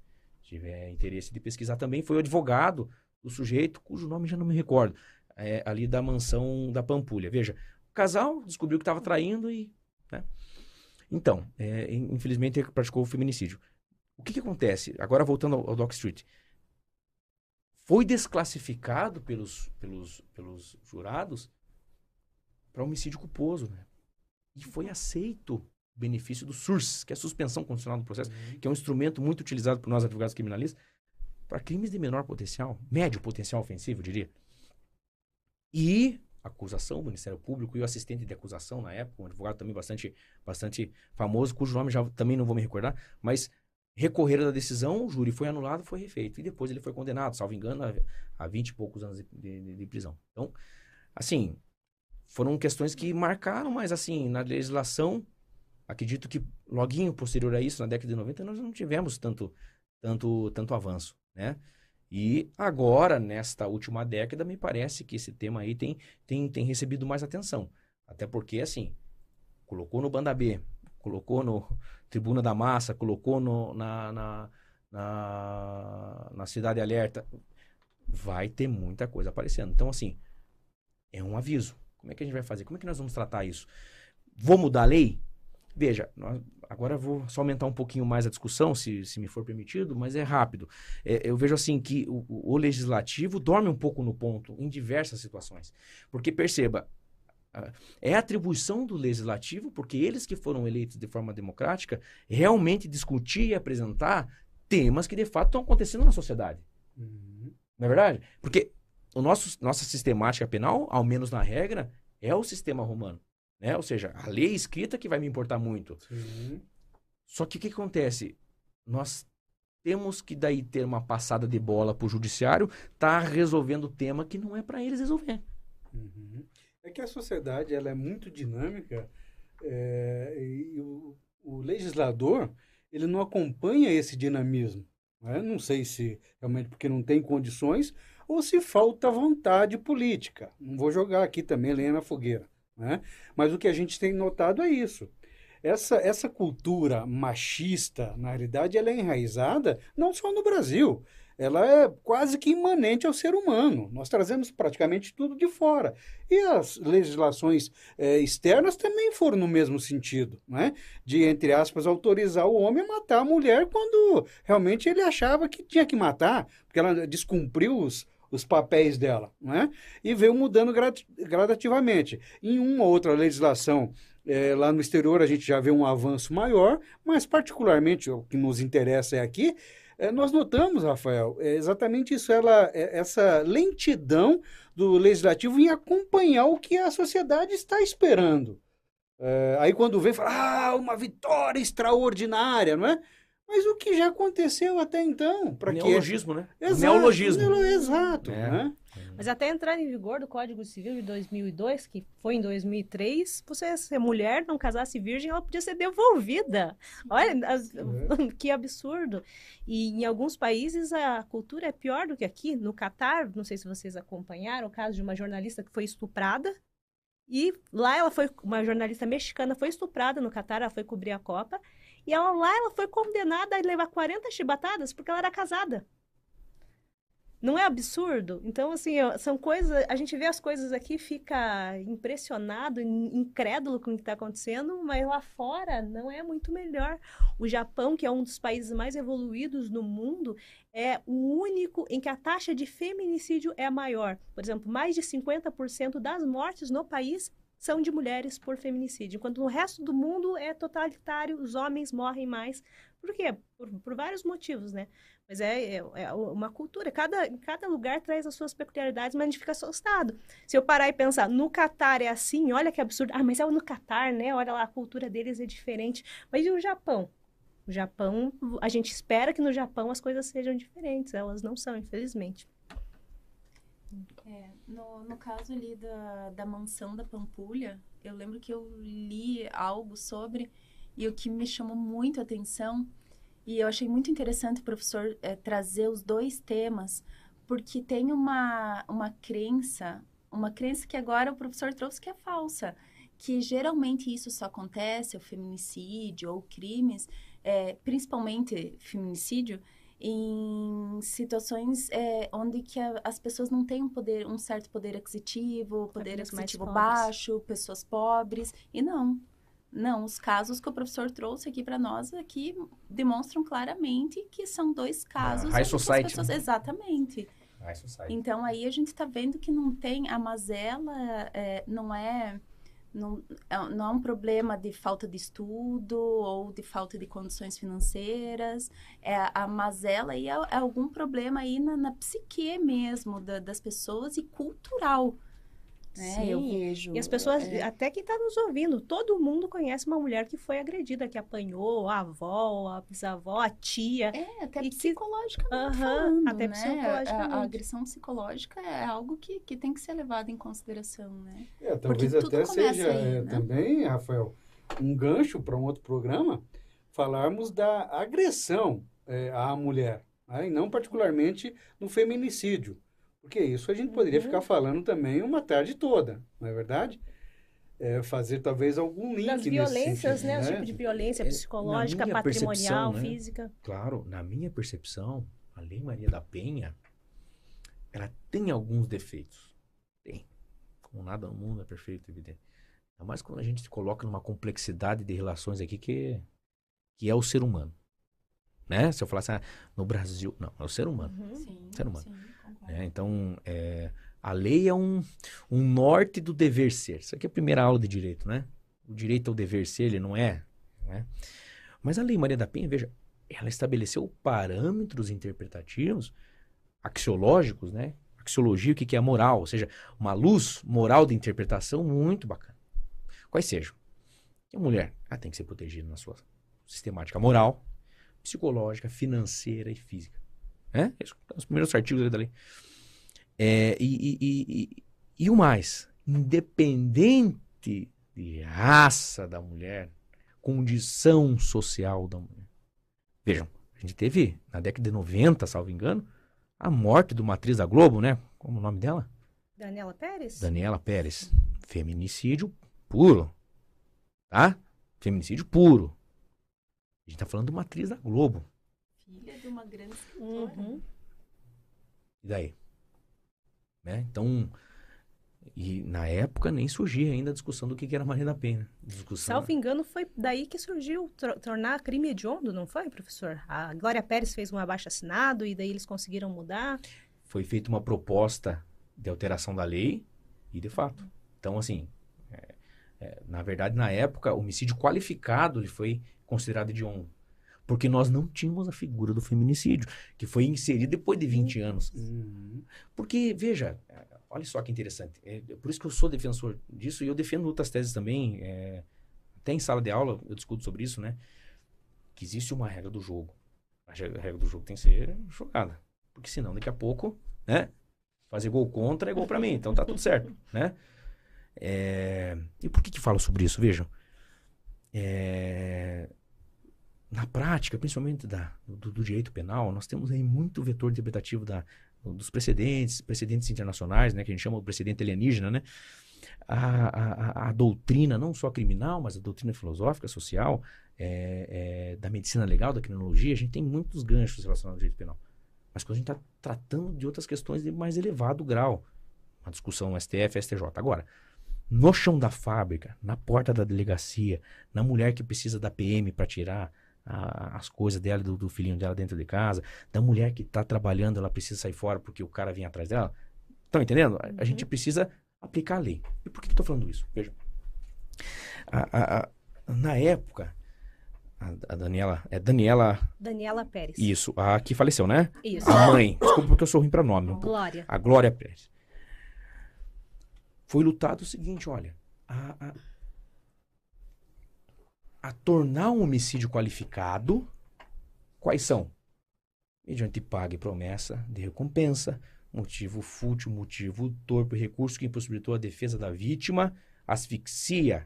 tiver interesse de pesquisar também, foi o advogado do sujeito, cujo nome já não me recordo, é, ali da mansão da Pampulha. Veja, o casal descobriu que estava traindo e... né? Então, é, infelizmente praticou o feminicídio. O que, que acontece? Agora voltando ao, ao Doc Street. Foi desclassificado pelos, pelos, pelos jurados para homicídio culposo. Né? E foi aceito o benefício do SURS, que é a suspensão condicional do processo, que é um instrumento muito utilizado por nós advogados criminalistas para crimes de menor potencial, médio potencial ofensivo, eu diria. E a acusação, o Ministério Público e o assistente de acusação na época, um advogado também bastante, bastante famoso, cujo nome já também não vou me recordar, mas recorreram da decisão, o júri foi anulado, foi refeito. E depois ele foi condenado, salvo engano, a, a 20 e poucos anos de, de- de prisão. Então, assim, foram questões que marcaram, mas assim, na legislação, acredito que loguinho posterior a isso, na década de 90, nós não tivemos tanto, tanto, tanto avanço, né? E agora, nesta última década, me parece que esse tema aí tem, tem, tem recebido mais atenção. Até porque, assim, colocou no Banda B, colocou no Tribuna da Massa, colocou no, na, na, na, na Cidade Alerta, vai ter muita coisa aparecendo. Então, assim, é um aviso. Como é que a gente vai fazer? Como é que nós vamos tratar isso? Vou mudar a lei? Veja, nós- agora vou só aumentar um pouquinho mais a discussão, se, se me for permitido, mas é rápido. É, eu vejo assim que o, o- legislativo dorme um pouco no ponto em diversas situações. Porque perceba, é atribuição do legislativo, porque eles que foram eleitos de forma democrática, realmente discutir e apresentar temas que de fato estão acontecendo na sociedade. Uhum. Não é verdade? Porque o nosso, nossa sistemática penal, ao menos na regra, é o sistema romano. Né? Ou seja, a lei escrita que vai me importar muito. Sim. Só que o que acontece? Nós temos que daí ter uma passada de bola para o judiciário, tá resolvendo o tema que não é para eles resolver. Uhum. É que a sociedade ela é muito dinâmica é, e o, o, legislador ele não acompanha esse dinamismo. Né? Não sei se realmente porque não tem condições ou se falta vontade política. Não vou jogar aqui também lenha na fogueira. Né? Mas o que a gente tem notado é isso. Essa, essa cultura machista, na realidade, ela é enraizada não só no Brasil, ela é quase que imanente ao ser humano. Nós trazemos praticamente tudo de fora. E as legislações é, externas também foram no mesmo sentido, né? de, entre aspas, autorizar o homem a matar a mulher quando realmente ele achava que tinha que matar, porque ela descumpriu os, os papéis dela, né? E veio mudando gradativamente. Em uma outra legislação é, lá no exterior a gente já vê um avanço maior, mas particularmente o que nos interessa é aqui, é, nós notamos, Rafael, é exatamente isso, ela, é, essa lentidão do legislativo em acompanhar o que a sociedade está esperando. É, aí quando vem, fala, ah, uma vitória extraordinária, não é? Mas o que já aconteceu até então? Para Neologismo, né? Exato, Neologismo. Exato. É. Né? Mas até entrar em vigor do Código Civil de 2002, que foi em 2003, você ser mulher, não casasse virgem, ela podia ser devolvida. Olha, as, é. que absurdo. E em alguns países a cultura é pior do que aqui. No Catar, não sei se vocês acompanharam o caso de uma jornalista que foi estuprada. E lá ela foi, uma jornalista mexicana foi estuprada no Catar, ela foi cobrir a Copa. E ela lá ela foi condenada a levar 40 chibatadas porque ela era casada. Não é absurdo? Então, assim, são coisas. A gente vê as coisas aqui, fica impressionado, incrédulo com o que está acontecendo, mas lá fora não é muito melhor. O Japão, que é um dos países mais evoluídos no mundo, é o único em que a taxa de feminicídio é maior. Por exemplo, mais de 50% das mortes no país são de mulheres por feminicídio, enquanto no resto do mundo é totalitário, os homens morrem mais. Por quê? Por, por vários motivos, né? Mas é, é, é, uma cultura. Cada, cada lugar traz as suas peculiaridades, mas a gente fica assustado. Se eu parar e pensar, no Catar é assim, olha que absurdo. Ah, mas é no Catar, né? Olha lá, a cultura deles é diferente. Mas e o Japão? O Japão, a gente espera que no Japão as coisas sejam diferentes. Elas não são, infelizmente. É, no, no caso ali da, da mansão da Pampulha, eu lembro que eu li algo sobre, e o que me chamou muito a atenção e eu achei muito interessante o professor é, trazer os dois temas, porque tem uma, uma crença, uma crença que agora o professor trouxe que é falsa, que geralmente isso só acontece, o feminicídio ou crimes, é, principalmente feminicídio, em situações é, onde que a, as pessoas não têm um poder, um certo poder aquisitivo, poder aquisitivo baixo, pessoas pobres, e não. Não, os casos que o professor trouxe aqui para nós aqui demonstram claramente que são dois casos. high society. Pessoas... Né? Exatamente. High society. Então aí a gente está vendo que não tem a mazela, é, não é não, é, não é um problema de falta de estudo ou de falta de condições financeiras. É a mazela e é, é algum problema aí na, na psique mesmo da, das pessoas e cultural. É, Sim, eu vejo. E as pessoas, é... até quem está nos ouvindo, todo mundo conhece uma mulher que foi agredida, que apanhou, a avó, a bisavó, a tia. É, até psicologicamente que... falando, até né? psicologicamente. A, a, agressão psicológica é algo que, que tem que ser levado em consideração, né? É, talvez até seja aí, é, né? também, Rafael, um gancho para um outro programa, falarmos da agressão é, à mulher, né? e não particularmente no feminicídio. Porque isso a gente poderia uhum. ficar falando também uma tarde toda, não é verdade? É, fazer talvez algum link Das violências, sentido, né? né? O tipo de violência é, psicológica, patrimonial, né? física. Claro, na minha percepção, a Lei Maria da Penha, ela tem alguns defeitos. Tem. Como nada no mundo é perfeito, evidente. Ainda mais quando a gente se coloca numa complexidade de relações aqui que, que é o ser humano. Né? Se eu falasse ah, no Brasil, não, é o ser humano. Uhum. Sim, ser humano. Sim. Né? Então, é, a lei é um, um norte do dever ser. Isso aqui é a primeira aula de direito, né? O direito ao dever ser, ele não é. Né? Mas a Lei Maria da Penha, veja, ela estabeleceu parâmetros interpretativos, axiológicos, né? Axiologia, o que é a moral, ou seja, uma luz moral de interpretação muito bacana. Quais sejam? A mulher ela tem que ser protegida na sua sistemática moral, psicológica, financeira e física. É? Os primeiros artigos da lei. É, e, e, e, e o mais, independente de raça da mulher, condição social da mulher. Vejam, a gente teve, na década de 90, salvo engano, a morte de uma atriz da Globo, né? Como é o nome dela? Daniela Pérez? Daniela Pérez. Feminicídio puro. Tá? Feminicídio puro. A gente tá falando de uma atriz da Globo. Filha de uma grande escritora. Uhum. E daí? Né? Então, e na época nem surgia ainda a discussão do que que era Maria da Penha. Discussão. Salvo engano, foi daí que surgiu tornar crime hediondo, não foi, professor? A Glória Pérez fez um abaixo-assinado e daí eles conseguiram mudar. Foi feita uma proposta de alteração da lei e de fato. Então, assim, é, é, na verdade, na época, homicídio qualificado ele foi considerado hediondo. Porque nós não tínhamos a figura do feminicídio, que foi inserida depois de 20 anos. Uhum. Porque, veja, é, olha só que interessante. É por isso que eu sou defensor disso e eu defendo outras teses também. é, até em sala de aula eu discuto sobre isso, né? Que existe uma regra do jogo. A re- a regra do jogo tem que ser jogada. Porque senão, daqui a pouco, né? Fazer gol contra é gol pra mim. Então tá tudo certo, né? É, E por que que falo sobre isso? Vejam. É, Na prática, principalmente da, do, do direito penal, nós temos aí muito vetor interpretativo da, dos precedentes, precedentes internacionais, né, que a gente chama de precedente alienígena, né? A, a, a- a doutrina, não só criminal, mas a doutrina filosófica, social, é, é, da medicina legal, da criminologia, a gente tem muitos ganchos relacionados ao direito penal. Mas quando a gente está tratando de outras questões de mais elevado grau, uma discussão STF, STJ. Agora, no chão da fábrica, na porta da delegacia, na mulher que precisa da PM para tirar a- as coisas dela, e do, do filhinho dela dentro de casa, da mulher que está trabalhando, ela precisa sair fora porque o cara vem atrás dela. Estão entendendo? A, a gente precisa aplicar a lei. E por que estou falando isso? Veja. A- na época, a, Daniela. É Daniela. Daniela Pérez. Isso, a que faleceu, né? Isso. A mãe. Desculpa porque eu sou ruim para nome. um. Glória. A Glória Pérez. Foi lutado o seguinte, olha. A, a, a tornar um homicídio qualificado, quais são? Mediante paga e promessa de recompensa, motivo fútil, motivo torpe, recurso que impossibilitou a defesa da vítima, asfixia,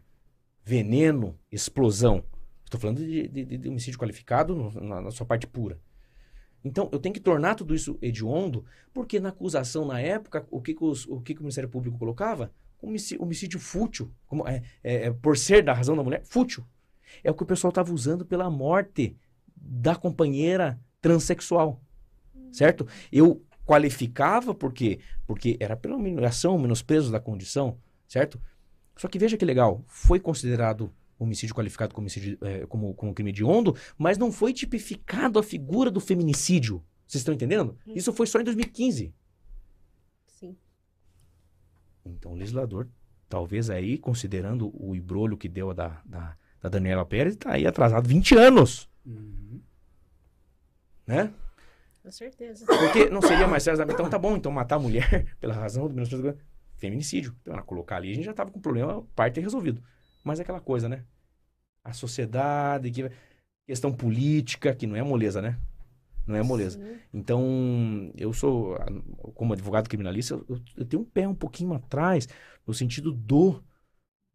veneno, explosão. Estou falando de, de- de homicídio qualificado na- na sua parte pura. Então, eu tenho que tornar tudo isso hediondo, porque na acusação, na época, o que, que, os- o, que que o Ministério Público colocava? Homicídio, homicídio fútil. Como, é, é- é por ser da razão da mulher, fútil. É o que o pessoal estava usando pela morte da companheira transexual. Certo? Eu qualificava porque porque era pela humilhação, menosprezo da condição, certo? Só que veja que legal, foi considerado homicídio qualificado como, homicídio, eh, como, como crime hediondo, mas não foi tipificado a figura do feminicídio. Vocês estão entendendo? Hum. Isso foi só em 2015. Sim. Então, o legislador, talvez aí, considerando o embrolho que deu a da, da, da Daniela Pérez, está aí atrasado 20 anos, Uhum. né? Com certeza. Porque não seria mais certo, então tá bom, então matar a mulher pela razão do menosprezo feminicídio. Então, ela colocar ali, a gente já tava com o problema, parte resolvido. Mas é aquela coisa, né? A sociedade, que questão política, que não é moleza, né? Não é moleza. Sim. Então, eu sou, como advogado criminalista, eu, eu tenho um pé um pouquinho atrás no sentido do,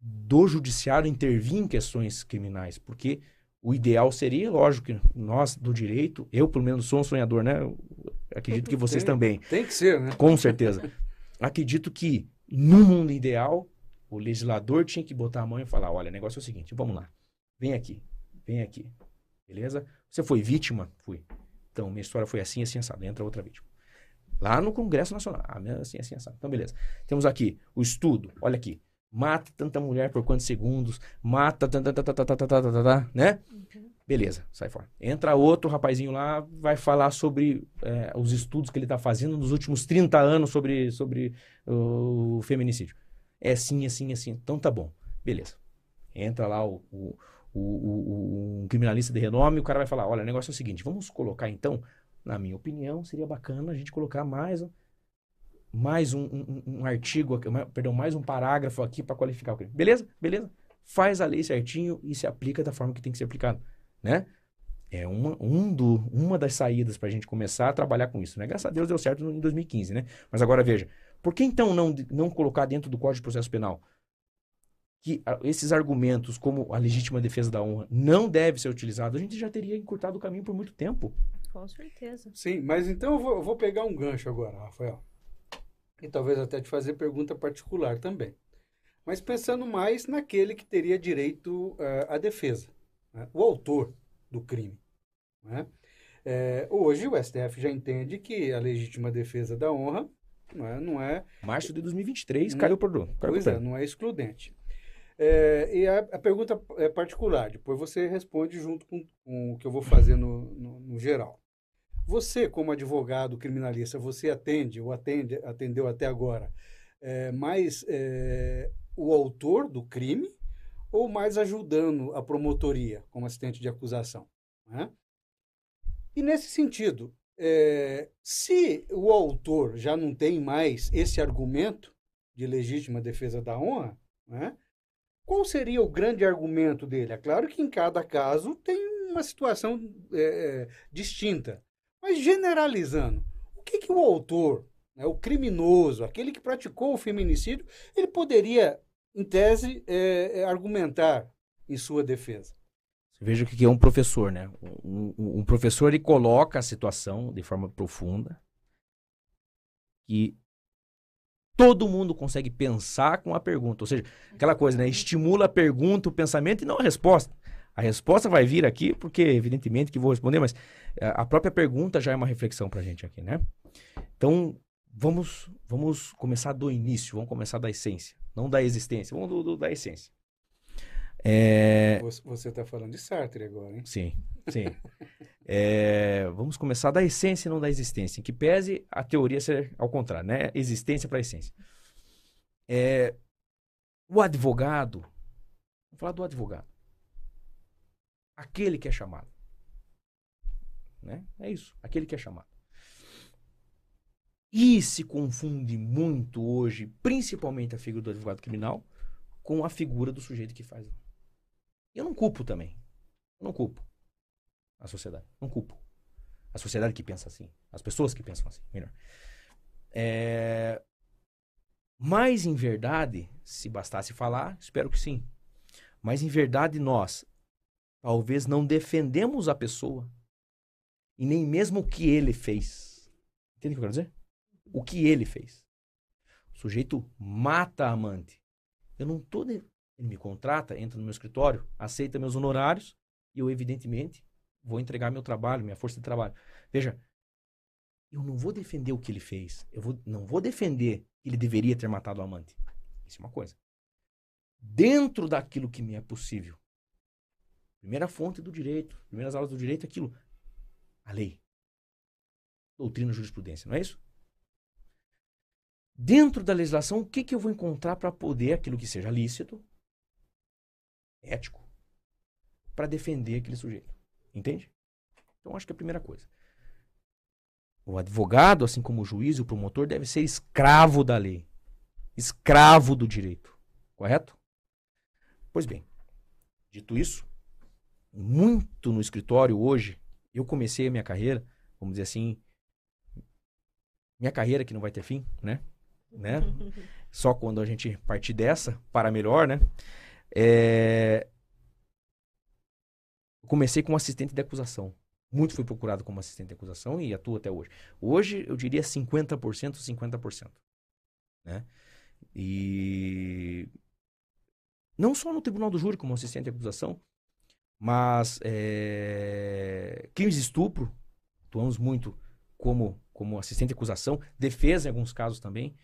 do judiciário intervir em questões criminais, porque o ideal seria, lógico, que nós do direito, eu pelo menos sou um sonhador, né? Eu acredito que vocês Tem. também, Tem que ser, né? com certeza. acredito que no mundo ideal, o legislador tinha que botar a mão e falar, olha, o negócio é o seguinte, vamos lá, vem aqui, vem aqui, beleza? Você foi vítima? Fui. Então, minha história foi assim, assim, assado. Entra outra vítima. Lá no Congresso Nacional. Ah, assim, assim, assado. Então, beleza. Temos aqui o estudo. Olha aqui. Mata tanta mulher por quantos segundos? Mata tanta, tanta, tanta, tanta, tanta, tanta, né? Beleza, sai fora. Entra outro rapazinho lá, vai falar sobre é, os estudos que ele está fazendo nos últimos 30 anos sobre, sobre o feminicídio. É assim, assim, assim. Então tá bom. Beleza. Entra lá o, o, o, o- um criminalista de renome, o cara vai falar: olha, o negócio é o seguinte, vamos colocar então, na minha opinião, seria bacana a gente colocar mais um, mais um, um- um artigo, perdão, mais um parágrafo aqui para qualificar o crime. Beleza? Beleza? Faz a lei certinho e se aplica da forma que tem que ser aplicado, né? é uma, um do, uma das saídas para a gente começar a trabalhar com isso. Né? Graças a Deus deu certo em 2015, né? Mas agora veja, por que então não, não colocar dentro do Código de Processo Penal que esses argumentos, como a legítima defesa da honra, não deve ser utilizado? A gente já teria encurtado o caminho por muito tempo. Com certeza. Sim, mas então eu vou, eu vou pegar um gancho agora, Rafael. E talvez até te fazer pergunta particular também. Mas pensando mais naquele que teria direito uh, à defesa, né? o autor do crime. Né? É, hoje o STF já entende que a legítima defesa da honra não é. Não é Março de 2023 não, caiu por. Caiu pois é, não é excludente. É, e a, a, pergunta é particular, depois você responde junto com, com o que eu vou fazer no, no, no, geral. Você, como advogado criminalista, você atende ou atende, atendeu até agora é, mais é, o autor do crime ou mais ajudando a promotoria como assistente de acusação? Né? E nesse sentido, é, se o autor já não tem mais esse argumento de legítima defesa da honra, né, qual seria o grande argumento dele? É claro que em cada caso tem uma situação é, é distinta, mas generalizando, o que, que o autor, né, o criminoso, aquele que praticou o feminicídio, ele poderia, em tese, é, é argumentar em sua defesa? Veja o que é um professor, né? Um, um, professor ele coloca a situação de forma profunda e todo mundo consegue pensar com a pergunta. Ou seja, aquela coisa, né? Estimula a pergunta, o pensamento e não a resposta. A resposta vai vir aqui porque, evidentemente, que vou responder, mas eh, a própria pergunta já é uma reflexão para a gente aqui, né? Então, vamos, vamos começar do início, vamos começar da essência, não da existência, vamos do, do da essência. É... Você está falando de Sartre agora, hein? Sim, sim. é... Vamos começar da essência e não da existência. Em que pese a teoria ser ao contrário, né? Existência para essência. É... O advogado, vamos falar do advogado. Aquele que é chamado. Né? É isso, aquele que é chamado. E se confunde muito hoje, principalmente a figura do advogado criminal, com a figura do sujeito que faz eu não culpo também. Eu não culpo a sociedade. Não culpo. A sociedade que pensa assim. As pessoas que pensam assim. Melhor. É... Mas, em verdade, se bastasse falar, espero que sim. Mas, em verdade, nós talvez não defendemos a pessoa e nem mesmo o que ele fez. Entende o que eu quero dizer? O que ele fez. O sujeito mata a amante. Eu não estou de... Ele me contrata, entra no meu escritório, aceita meus honorários e eu, evidentemente, vou entregar meu trabalho, minha força de trabalho. Veja, eu não vou defender o que ele fez. Eu vou, não vou defender que ele deveria ter matado o amante. Isso é uma coisa. Dentro daquilo que me é possível. Primeira fonte do direito, primeiras aulas do direito, aquilo. A lei. Doutrina jurisprudência, não é isso? Dentro da legislação, o que, que eu vou encontrar para poder aquilo que seja lícito ético para defender aquele sujeito. Entende? Então, acho que é a primeira coisa. O advogado, assim como o juiz e o promotor, deve ser escravo da lei. Escravo do direito. Correto? Pois bem, dito isso, muito no escritório hoje, eu comecei a minha carreira, vamos dizer assim, minha carreira que não vai ter fim, né? né? Só quando a gente partir dessa, para melhor, né? É... Eu comecei como assistente de acusação. Muito fui procurado como assistente de acusação e atuo até hoje. Hoje, eu diria 50%, 50%. Né? E não só no Tribunal do Júri como assistente de acusação, mas é... crimes de estupro, atuamos muito como, como assistente de acusação, defesa em alguns casos também.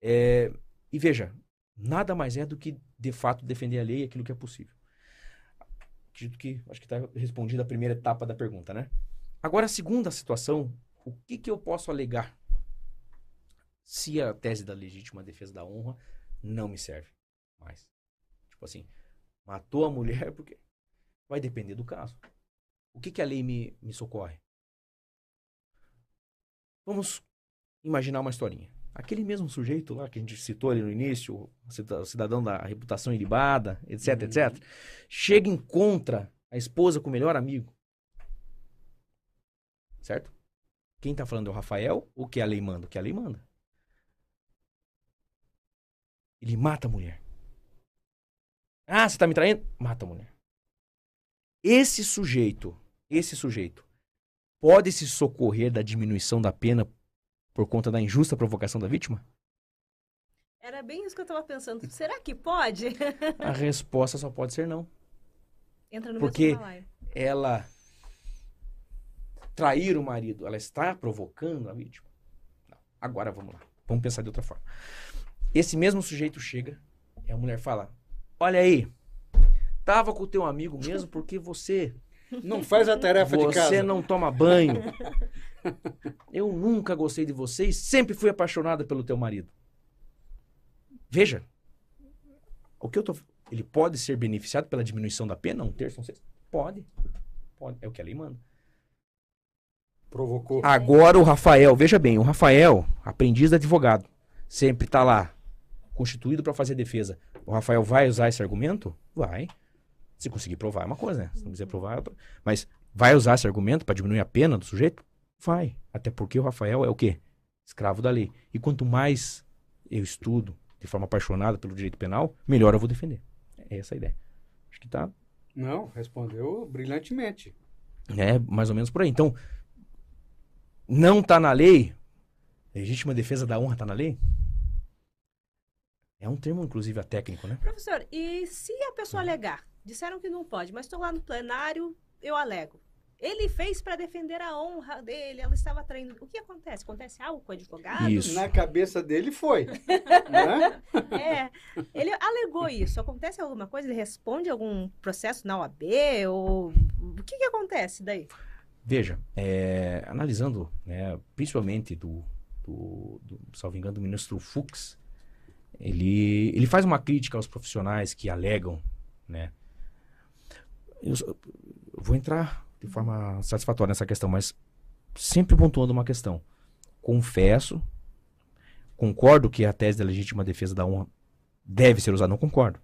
É... E veja, nada mais é do que, de fato, defender a lei e aquilo que é possível. Acredito que, acho que está respondida a primeira etapa da pergunta, né? Agora, a segunda situação, o que, que eu posso alegar se a tese da legítima defesa da honra não me serve mais? Tipo assim, matou a mulher porque vai depender do caso. O que, que a lei me, me socorre? Vamos imaginar uma historinha. Aquele mesmo sujeito lá que a gente citou ali no início, o cidadão da reputação ilibada, etc, uhum. etc, chega e encontra a esposa com o melhor amigo. certo? Quem tá falando é o Rafael, o que a lei manda? O que a lei manda. Ele mata a mulher. Ah, você tá me traindo? Mata a mulher. Esse sujeito, esse sujeito, pode se socorrer da diminuição da pena por conta da injusta provocação da vítima? Era bem isso que eu tava pensando. Será que pode? A resposta só pode ser não. Entra no Porque-. Ela trair o marido, ela está provocando a vítima? Não. Agora vamos lá. Vamos pensar de outra forma. Esse mesmo sujeito chega e a mulher fala: Olha aí, tava com o teu amigo mesmo porque você Não faz a tarefa de Você casa. não toma banho. Eu nunca gostei de você e sempre fui apaixonada pelo teu marido. Veja. O que eu tô. Ele pode ser beneficiado pela diminuição da pena? Um terço, um sexto? Pode. Pode. É o que a lei manda. Provocou. Agora o Rafael, veja bem, o Rafael, aprendiz de advogado, sempre tá lá, constituído para fazer defesa. O Rafael vai usar esse argumento? Vai. Se conseguir provar é uma coisa, né? Se não quiser provar é outra. Mas vai usar esse argumento para diminuir a pena do sujeito? Vai. Até porque o Rafael é o quê? Escravo da lei. E quanto mais eu estudo de forma apaixonada pelo direito penal, melhor eu vou defender. É essa a ideia. Acho que tá Não, respondeu brilhantemente. é mais ou menos por aí. Então, não tá na lei. Legítima defesa da honra tá na lei? É um termo, inclusive, a técnico, né? Professor, e se a pessoa alegar? Disseram que não pode, mas estou lá no plenário, eu alego. Ele fez para defender a honra dele, ela estava traindo. O que acontece? Acontece algo com o advogado? Isso. Na cabeça dele foi. né? É, ele alegou isso. Acontece alguma coisa? Ele responde algum processo na OAB? Ou o que, que acontece daí? Veja, é, analisando, né, principalmente do, do, do, salvo engano, do ministro Fux, ele, ele faz uma crítica aos profissionais que alegam, né? Eu, vou entrar de forma satisfatória nessa questão, mas sempre pontuando uma questão. Confesso, concordo que a tese da legítima defesa da honra deve ser usada, não concordo.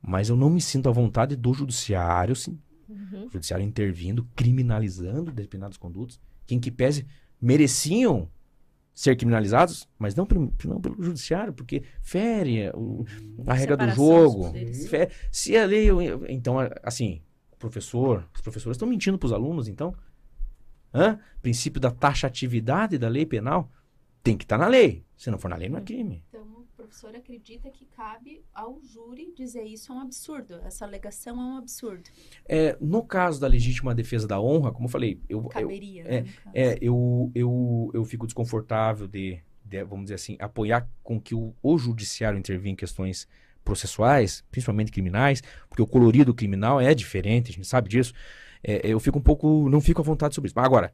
Mas eu não me sinto à vontade do judiciário se Uhum. o judiciário intervindo, criminalizando determinadas condutas, que em que pese mereciam ser criminalizados, mas não, pelo- não pelo judiciário, porque fere o- a regra do Separação jogo. dos poderes. fe- se a lei. Então, assim, professor, os professores estão mentindo para os alunos, então. Hã? Princípio da taxatividade da lei penal tem que estar na lei. Se não for na lei, não é crime. Então, o professor acredita que cabe ao júri dizer isso é um absurdo, essa alegação é um absurdo. É, no caso da legítima defesa da honra, como eu falei, eu, eu, Caberia, é, né. É, eu, eu, eu fico desconfortável de, de, vamos dizer assim, apoiar com que o, o judiciário intervenha em questões processuais, principalmente criminais, porque o colorido criminal é diferente, a gente sabe disso. É, eu fico um pouco, não fico à vontade sobre isso. Mas agora,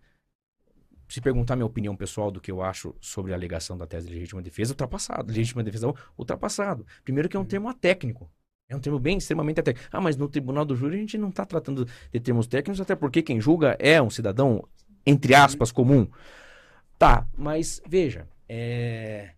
se perguntar minha opinião pessoal do que eu acho sobre a alegação da tese de legítima defesa, ultrapassado. Legítima defesa, ultrapassado. Primeiro que é um termo atécnico. É um termo bem extremamente atécnico. Ah, mas no tribunal do júri a gente não está tratando de termos técnicos, até porque quem julga é um cidadão, entre aspas, comum. Tá, mas veja, é...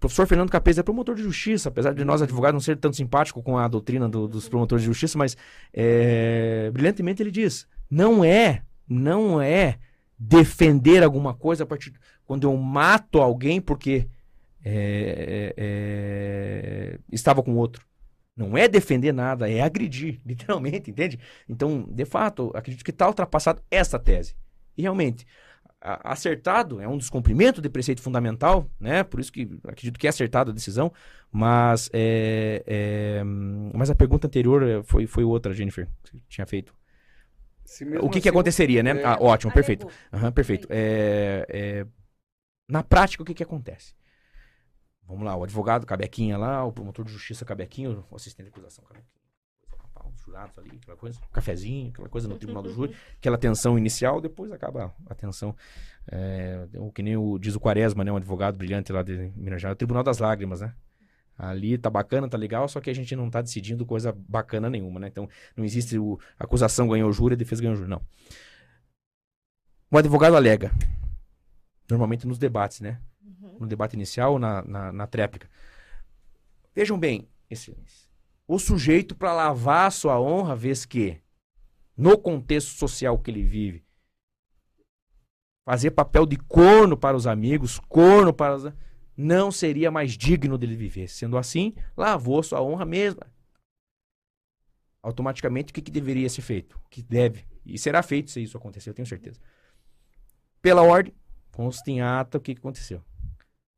professor Fernando Capês é promotor de justiça, apesar de nós advogados não ser tanto simpático com a doutrina do- dos promotores de justiça, mas é, brilhantemente ele diz, não é, não é defender alguma coisa a partir quando eu mato alguém porque é, é, é, estava com outro. Não é defender nada, é agredir, literalmente, entende? Então, de fato, acredito que está ultrapassado essa tese. E realmente, acertado é um descumprimento de preceito fundamental, né? Por isso que acredito que é acertada a decisão, mas, é, é, mas a pergunta anterior é, foi, foi outra, Jennifer, que você tinha feito. Se mesmo O que, que assim- aconteceria, né? é. Ah, ótimo, perfeito. Alegou. Aham, perfeito. É, é, na prática, o que, que acontece? Vamos lá, o advogado Cabequinha lá, o promotor de justiça Cabequinha, o assistente de acusação Cabequinha. Os jurados ali, aquela coisa, cafezinho, aquela coisa no tribunal do júri, aquela tensão inicial, depois acaba a tensão. É, o que nem o, diz o Quaresma, né, um advogado brilhante lá de Minas Gerais, o Tribunal das Lágrimas, né? Ali tá bacana, tá legal, só que a gente não tá decidindo coisa bacana nenhuma, né? Então, não existe o a acusação ganhou o júri, a defesa ganhou o júri, não. O advogado alega, normalmente nos debates, né? Uhum. No debate inicial ou na, na, na tréplica. Vejam bem, excelência. O sujeito, para lavar a sua honra, vez que, no contexto social que ele vive, fazer papel de corno para os amigos, corno para os... Não seria mais digno dele viver. Sendo assim, lavou sua honra mesma. Automaticamente, o que, que deveria ser feito? O que deve. E será feito se isso acontecer, eu tenho certeza. Pela ordem, consta em ata o que, que aconteceu.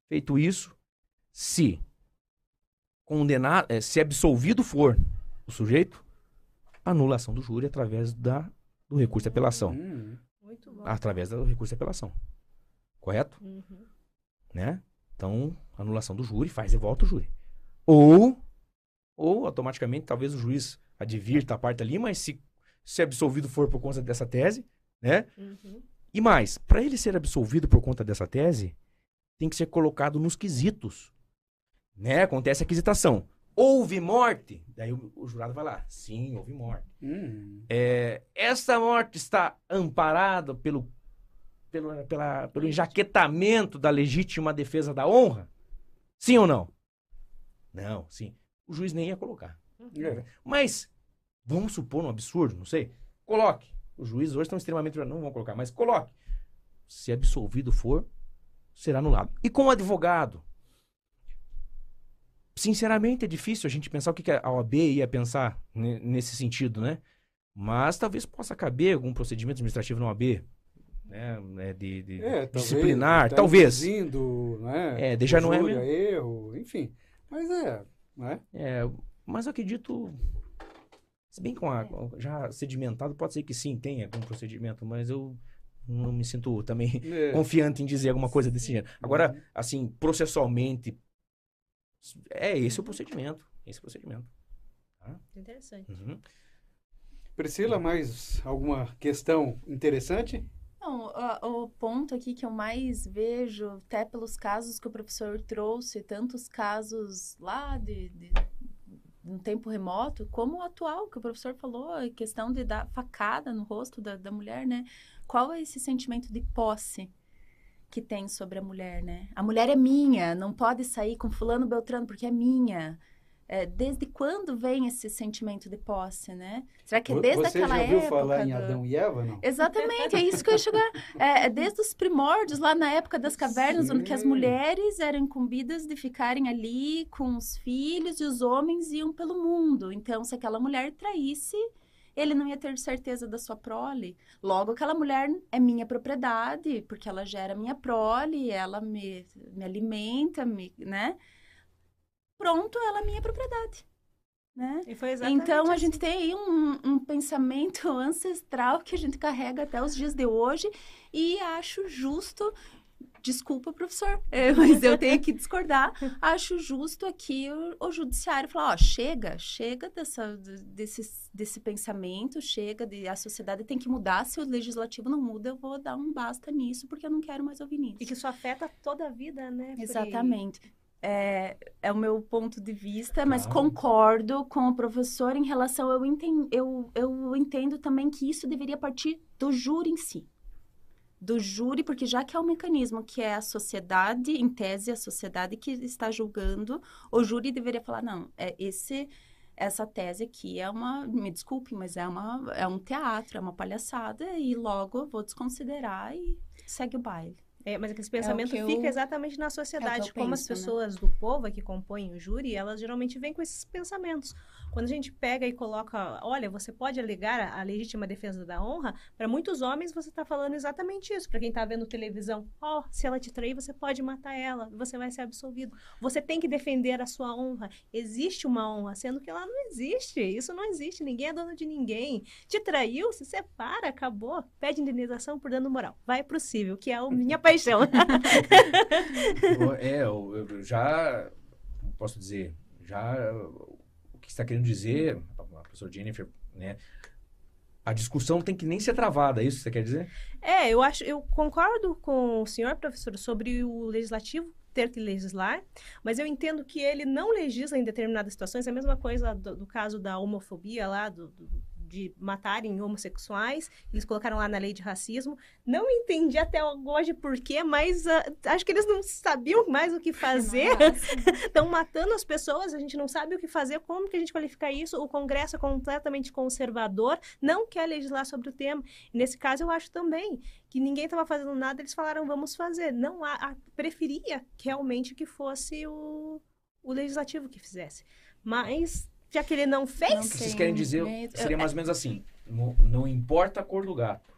Feito isso, se condenado, eh, se absolvido for o sujeito, anulação do júri através da, do recurso de apelação. Hum, Muito bom. Através do recurso de apelação. Correto? Uhum. Né? Então, anulação do júri faz e volta o júri. Ou, ou automaticamente, talvez o juiz advirta a parte ali, mas se, se absolvido for por conta dessa tese, né? Uhum. E mais, para ele ser absolvido por conta dessa tese, tem que ser colocado nos quesitos. Né? Acontece a aquisitação. Houve morte? Daí o, o jurado vai lá. Sim, houve morte. hum. É, esta morte está amparada pelo, pelo, pela, pelo enjaquetamento da legítima defesa da honra? Sim ou não? Não, sim. O juiz nem ia colocar. É. Mas, vamos supor um absurdo, não sei. Coloque. Os juízes hoje estão extremamente. Não vão colocar, mas coloque. Se absolvido for, será anulado. E com o advogado? Sinceramente, é difícil a gente pensar o que que a OAB ia pensar ne- nesse sentido, né? Mas talvez possa caber algum procedimento administrativo na OAB, né? né, De, de É, talvez, disciplinar, tá talvez. né? É, deixar não é mesmo. erro, enfim. Mas é, né? É, mas eu acredito. Se bem com a, já sedimentado, pode ser que sim, tenha algum procedimento, mas eu não me sinto também É. confiante em dizer alguma coisa desse gênero. Agora, Uhum. assim, processualmente, é esse o procedimento. Esse é o procedimento. Interessante. Uhum. Priscila, mais alguma questão interessante? Não, o, o ponto aqui que eu mais vejo, até pelos casos que o professor trouxe, tantos casos lá de, de um tempo remoto, como o atual, que o professor falou, a questão de dar facada no rosto da, da mulher, né? Qual é esse sentimento de posse que tem sobre a mulher, né? A mulher é minha, não pode sair com fulano Beltrano porque é minha. É, desde quando vem esse sentimento de posse, né? Será que é desde Você aquela já ouviu época? falar em Adão e Eva, não? Exatamente, é isso que eu ia chegar. É, é desde os primórdios, lá na época das cavernas, onde que as Sim. mulheres eram incumbidas de ficarem ali com os filhos e os homens iam pelo mundo. Então, se aquela mulher traísse, ele não ia ter certeza da sua prole. Logo, aquela mulher é minha propriedade, porque ela gera minha prole, ela me, me alimenta, me, né? Pronto, ela é minha propriedade, né? E foi exatamente Então, a assim. gente tem aí um, um pensamento ancestral que a gente carrega até os dias de hoje e acho justo. Desculpa, professor, é, mas eu tenho que discordar. Acho justo aqui o, o judiciário falar: ó, chega, chega dessa, desse, desse pensamento, chega, de, a sociedade tem que mudar. Se o legislativo não muda, eu vou dar um basta nisso, porque eu não quero mais ouvir nisso. E que isso afeta toda a vida, né? Pri? Exatamente. É, é o meu ponto de vista, mas Claro. concordo com o professor em relação. Eu, enten, eu, eu entendo também que isso deveria partir do júri em si. Do júri, porque já que é um mecanismo que é a sociedade, em tese, a sociedade que está julgando, o júri deveria falar: não, é esse. Essa tese aqui é uma, me desculpe, mas é, uma, é um teatro, é uma palhaçada, e logo eu vou desconsiderar e segue o baile. É, mas esse pensamento que eu- fica exatamente na sociedade. eu Como as penso, né? pessoas do povo que compõem o júri, elas geralmente vêm com esses pensamentos. Quando a gente pega e coloca, olha, você pode alegar a, legítima defesa da honra, para muitos homens você está falando exatamente isso. Para quem está vendo televisão, ó, se ela te trair, você pode matar ela, você vai ser absolvido. Você tem que defender a sua honra. Existe uma honra, sendo que ela não existe. Isso não existe. Ninguém é dono de ninguém. Te traiu, se separa, acabou. Pede indenização por dano moral. Vai pro cível, que é a minha paixão. É, eu, eu já posso dizer, já está querendo dizer, a professora Jennifer, né? A discussão tem que nem ser travada, é isso que você quer dizer? É, eu acho, eu concordo com o senhor, professor, sobre o legislativo ter que legislar, mas eu entendo que ele não legisla em determinadas situações. É a mesma coisa do, do caso da homofobia lá, do, do- de matarem homossexuais, eles colocaram lá na lei de racismo. Não entendi até hoje por quê, mas uh, acho que eles não sabiam mais o que fazer. Estão matando as pessoas, a gente não sabe o que fazer, como que a gente qualifica isso? O Congresso é completamente conservador, não quer legislar sobre o tema. E nesse caso, eu acho também que ninguém estava fazendo nada, eles falaram, vamos fazer. Não a, a, preferia realmente que fosse o, o legislativo que fizesse. Mas já que ele não fez. Não, o que vocês querem dizer seria mais ou menos assim: não, não importa a cor do gato.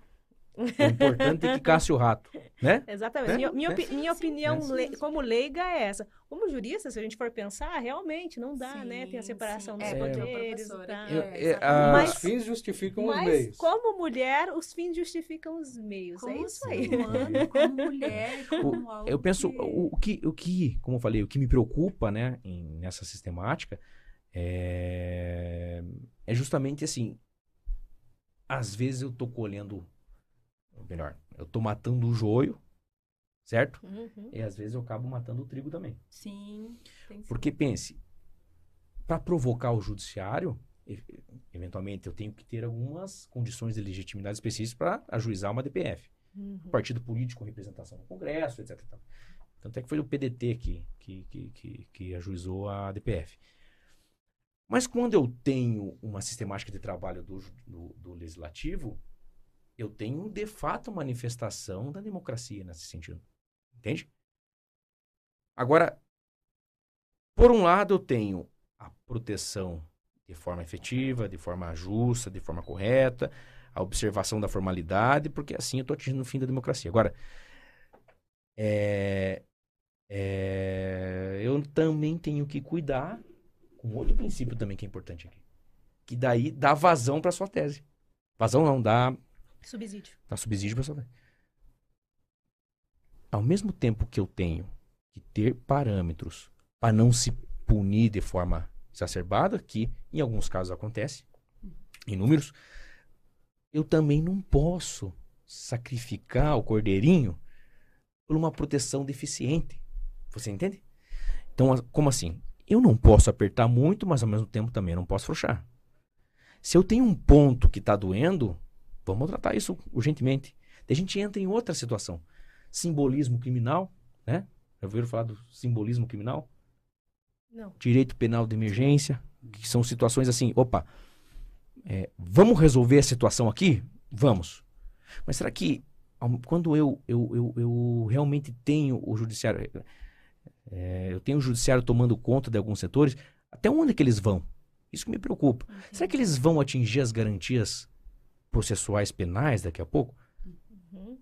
O importante é que casse o rato, né? Exatamente. É? Minha, minha, opi minha opinião le como leiga é essa. Como jurista, se a gente for pensar, realmente não dá, sim, né? Tem a separação dos é, poderes. Tá. É, é, mas, os fins justificam mas, os meios. como mulher, os fins justificam os meios. É como é isso aí. Humano, como mulher, como o, Eu penso, que... O, o, que, o que, como eu falei, o que me preocupa, né, em, nessa sistemática é, é justamente assim. Às vezes eu tô colhendo, melhor, eu tô matando o joio, certo? Uhum. E às vezes eu acabo matando o trigo também. Sim. Porque pense, para provocar o judiciário, eventualmente eu tenho que ter algumas condições de legitimidade específicas para ajuizar uma DPF. Uhum. Partido político representação no Congresso, etc. Tanto é que foi o PDT que, que, que, que, que ajuizou a DPF. Mas quando eu tenho uma sistemática de trabalho do, do, do legislativo, eu tenho de fato manifestação da democracia nesse sentido. Entende? Agora, por um lado, eu tenho a proteção de forma efetiva, de forma justa, de forma correta, a observação da formalidade, porque assim eu estou atingindo o fim da democracia. Agora, é, é, eu também tenho que cuidar um outro princípio também que é importante aqui. Que daí dá vazão para sua tese. Vazão não, dá. Subsídio. Dá subsídio para sua tese. Ao mesmo tempo que eu tenho que ter parâmetros para não se punir de forma exacerbada, que em alguns casos acontece, em números, eu também não posso sacrificar o cordeirinho por uma proteção deficiente. Você entende? Então, como assim? Eu não posso apertar muito, mas ao mesmo tempo também não posso frouxar. Se eu tenho um ponto que está doendo, vamos tratar isso urgentemente. Daí a gente entra em outra situação. Simbolismo criminal, né? Já ouviram falar do simbolismo criminal? Não. Direito penal de emergência, que são situações assim, opa, é, vamos resolver a situação aqui? Vamos. Mas será que quando eu, eu, eu, eu realmente tenho o judiciário é, eu tenho o judiciário tomando conta de alguns setores. Até onde é que eles vão? Isso que me preocupa. Entendi. Será que eles vão atingir as garantias processuais penais daqui a pouco? Uhum.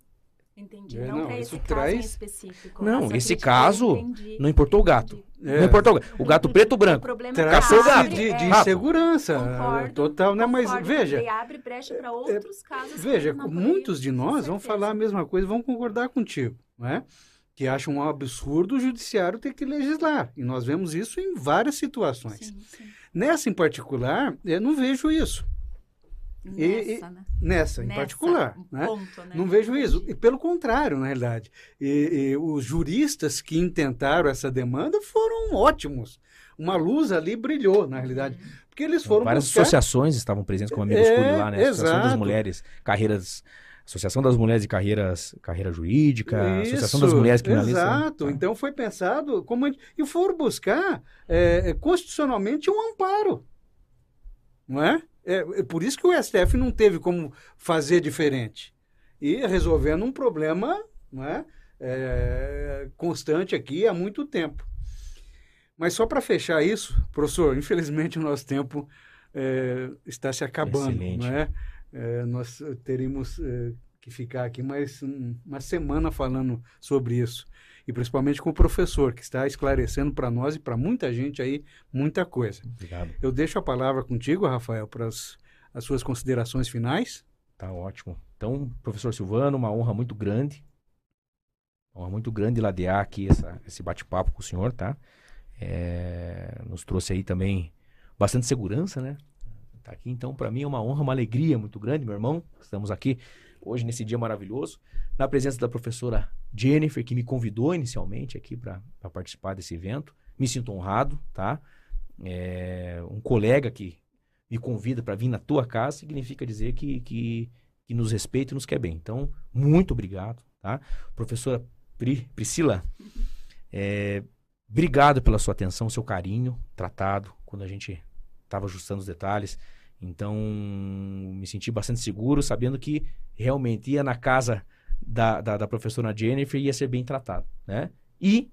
Entendi. É, não, não para esse caso traz... em específico. Não, esse caso entendi, não importou o gato. É. Não importou o gato. O gato preto ou branco. O Caçou o gato. De, de insegurança. Concordo, total, né? Mas veja. Ele abre brecha para outros é, casos. Veja, muitos de nós vão falar a mesma coisa, vão concordar contigo, não é? Que acham um absurdo o judiciário ter que legislar. E nós vemos isso em várias situações. Sim, sim. Nessa em particular, eu não vejo isso. Nessa, e, né? nessa, em nessa, particular. Um né? Ponto, né? Não vejo isso. E pelo contrário, na realidade. E, e, os juristas que intentaram essa demanda foram ótimos. Uma luz ali brilhou, na realidade. Uhum. Porque eles foram. Várias buscar... associações estavam presentes, como amigos é, lá, né? Associação das Mulheres, carreiras Associação das Mulheres de Carreiras, Carreira Jurídica, Isso, Associação das Mulheres Criminalistas. Exato. Né? Então foi pensado como. E foram buscar é, é, constitucionalmente um amparo. Não é? é? é? Por isso que o STF não teve como fazer diferente. E resolvendo um problema não é? é constante aqui há muito tempo. Mas só para fechar isso, professor, infelizmente o nosso tempo é, está se acabando. Excelente. Não é? É, nós teríamos é, que ficar aqui mais um, uma semana falando sobre isso. E principalmente com o professor, que está esclarecendo para nós e para muita gente aí muita coisa. Obrigado. Eu deixo a palavra contigo, Rafael, para as, as suas considerações finais. Tá ótimo. Então, professor Silvano, uma honra muito grande. Uma honra muito grande ladear aqui essa, esse bate-papo com o senhor, tá? É, nos trouxe aí também bastante segurança, né? Tá aqui. Então, para mim é uma honra, uma alegria muito grande, meu irmão. Estamos aqui hoje nesse dia maravilhoso, na presença da professora Jennifer, que me convidou inicialmente aqui para participar desse evento. Me sinto honrado, tá? É, um colega que me convida para vir na tua casa, significa dizer que, que, que nos respeita e nos quer bem. Então, muito obrigado, tá? Professora Pri, Priscila, é, obrigado pela sua atenção, seu carinho, tratado, quando a gente estava ajustando os detalhes. Então, me senti bastante seguro, sabendo que realmente ia na casa da, da, da professora Jennifer e ia ser bem tratado, né? E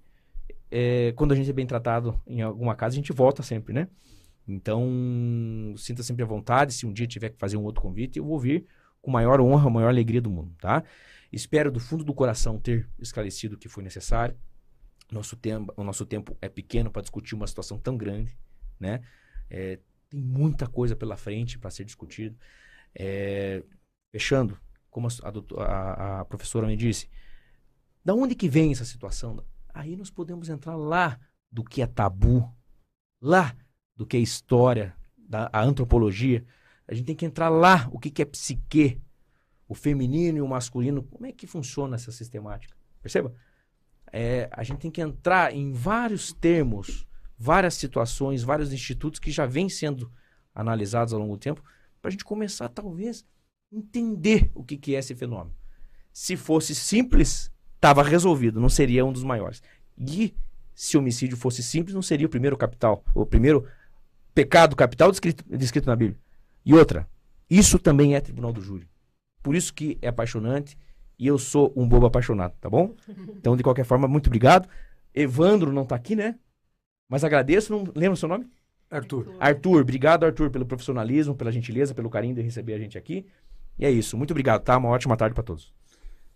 é, quando a gente é bem tratado em alguma casa, a gente volta sempre, né? Então, sinta sempre à vontade. Se um dia tiver que fazer um outro convite, eu vou vir com maior honra, maior alegria do mundo, tá? Espero do fundo do coração ter esclarecido o que foi necessário. Nosso tempo, o nosso tempo é pequeno para discutir uma situação tão grande, né? É, tem muita coisa pela frente para ser discutido. É, fechando, como a, a, a, professora me disse, da onde que vem essa situação? Aí nós podemos entrar lá do que é tabu, lá do que é história, da a antropologia. A gente tem que entrar lá, o que, que é psique, o feminino e o masculino, como é que funciona essa sistemática? Perceba? É, a gente tem que entrar em vários termos, várias situações, vários institutos que já vêm sendo analisados ao longo do tempo, para a gente começar, talvez, entender o que, que é esse fenômeno. Se fosse simples, estava resolvido, não seria um dos maiores. E se homicídio fosse simples, não seria o primeiro capital, o primeiro pecado capital descrito, descrito na Bíblia. E outra, isso também é tribunal do júri. Por isso que é apaixonante e eu sou um bobo apaixonado, tá bom? Então, de qualquer forma, muito obrigado. Evandro não está aqui, né? Mas agradeço, não lembra o seu nome? Arthur. Arthur, obrigado, Arthur, pelo profissionalismo, pela gentileza, pelo carinho de receber a gente aqui. E é isso. Muito obrigado, tá? Uma ótima tarde para todos.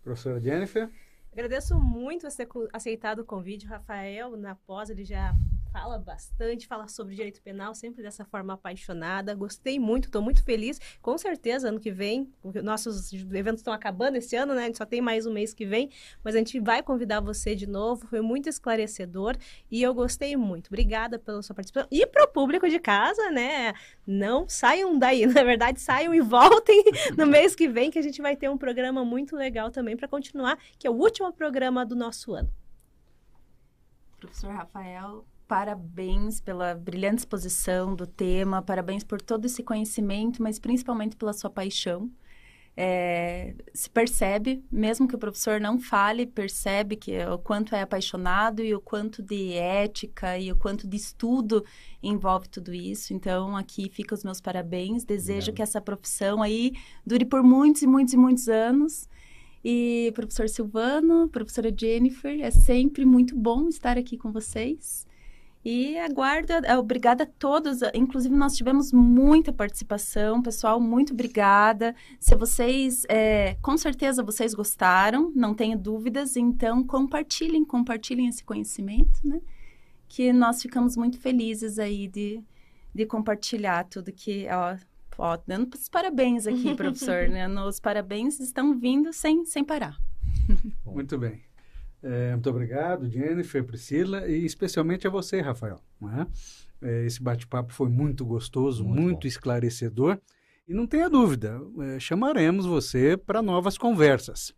Professora Jennifer. Agradeço muito você ter aceitado o convite, Rafael. Na pós, ele já fala bastante, fala sobre direito penal, sempre dessa forma apaixonada. Gostei muito, estou muito feliz. Com certeza, ano que vem, nossos eventos estão acabando esse ano, né? A gente só tem mais um mês que vem, mas a gente vai convidar você de novo. Foi muito esclarecedor e eu gostei muito. Obrigada pela sua participação. E para o público de casa, né? Não saiam daí, na verdade, saiam e voltem no mês que vem, que a gente vai ter um programa muito legal também para continuar, que é o último programa do nosso ano. Professor Rafael, parabéns pela brilhante exposição do tema, parabéns por todo esse conhecimento, mas principalmente pela sua paixão. É, se percebe, mesmo que o professor não fale, percebe que o quanto é apaixonado e o quanto de ética e o quanto de estudo envolve tudo isso. Então, aqui fica os meus parabéns. Desejo que essa profissão aí dure por muitos e muitos e muitos anos. E professor Silvano, professora Jennifer, é sempre muito bom estar aqui com vocês. E aguardo, é, obrigada a todos. Inclusive, nós tivemos muita participação, pessoal, muito obrigada. Se vocês, é, com certeza vocês gostaram, não tenho dúvidas, então compartilhem, compartilhem esse conhecimento, né? Que nós ficamos muito felizes aí de, de compartilhar tudo que, ó, ó dando os parabéns aqui, professor, né? Os parabéns estão vindo sem, sem parar. Muito bem. É, muito obrigado, Jennifer, Priscila, e especialmente a você, Rafael. É? É, esse bate-papo foi muito gostoso, muito, muito esclarecedor. E não tenha dúvida, é, chamaremos você para novas conversas.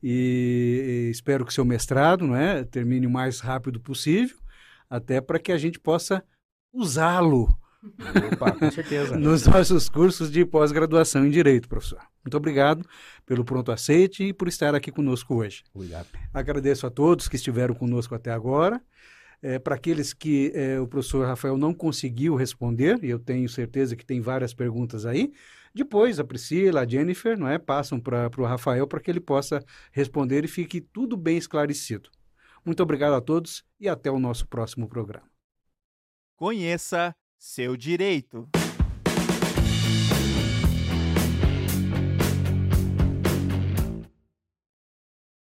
E, e espero que seu mestrado não é, termine o mais rápido possível, até para que a gente possa usá-lo Opa, com certeza. nos nossos cursos de pós-graduação em Direito, professor. Muito obrigado pelo pronto aceite e por estar aqui conosco hoje. Obrigado. Agradeço a todos que estiveram conosco até agora. É, Para aqueles que é, o professor Rafael não conseguiu responder, e eu tenho certeza que tem várias perguntas aí, depois a Priscila, a Jennifer, não é, passam para o Rafael para que ele possa responder e fique tudo bem esclarecido. Muito obrigado a todos e até o nosso próximo programa. Conheça seu direito.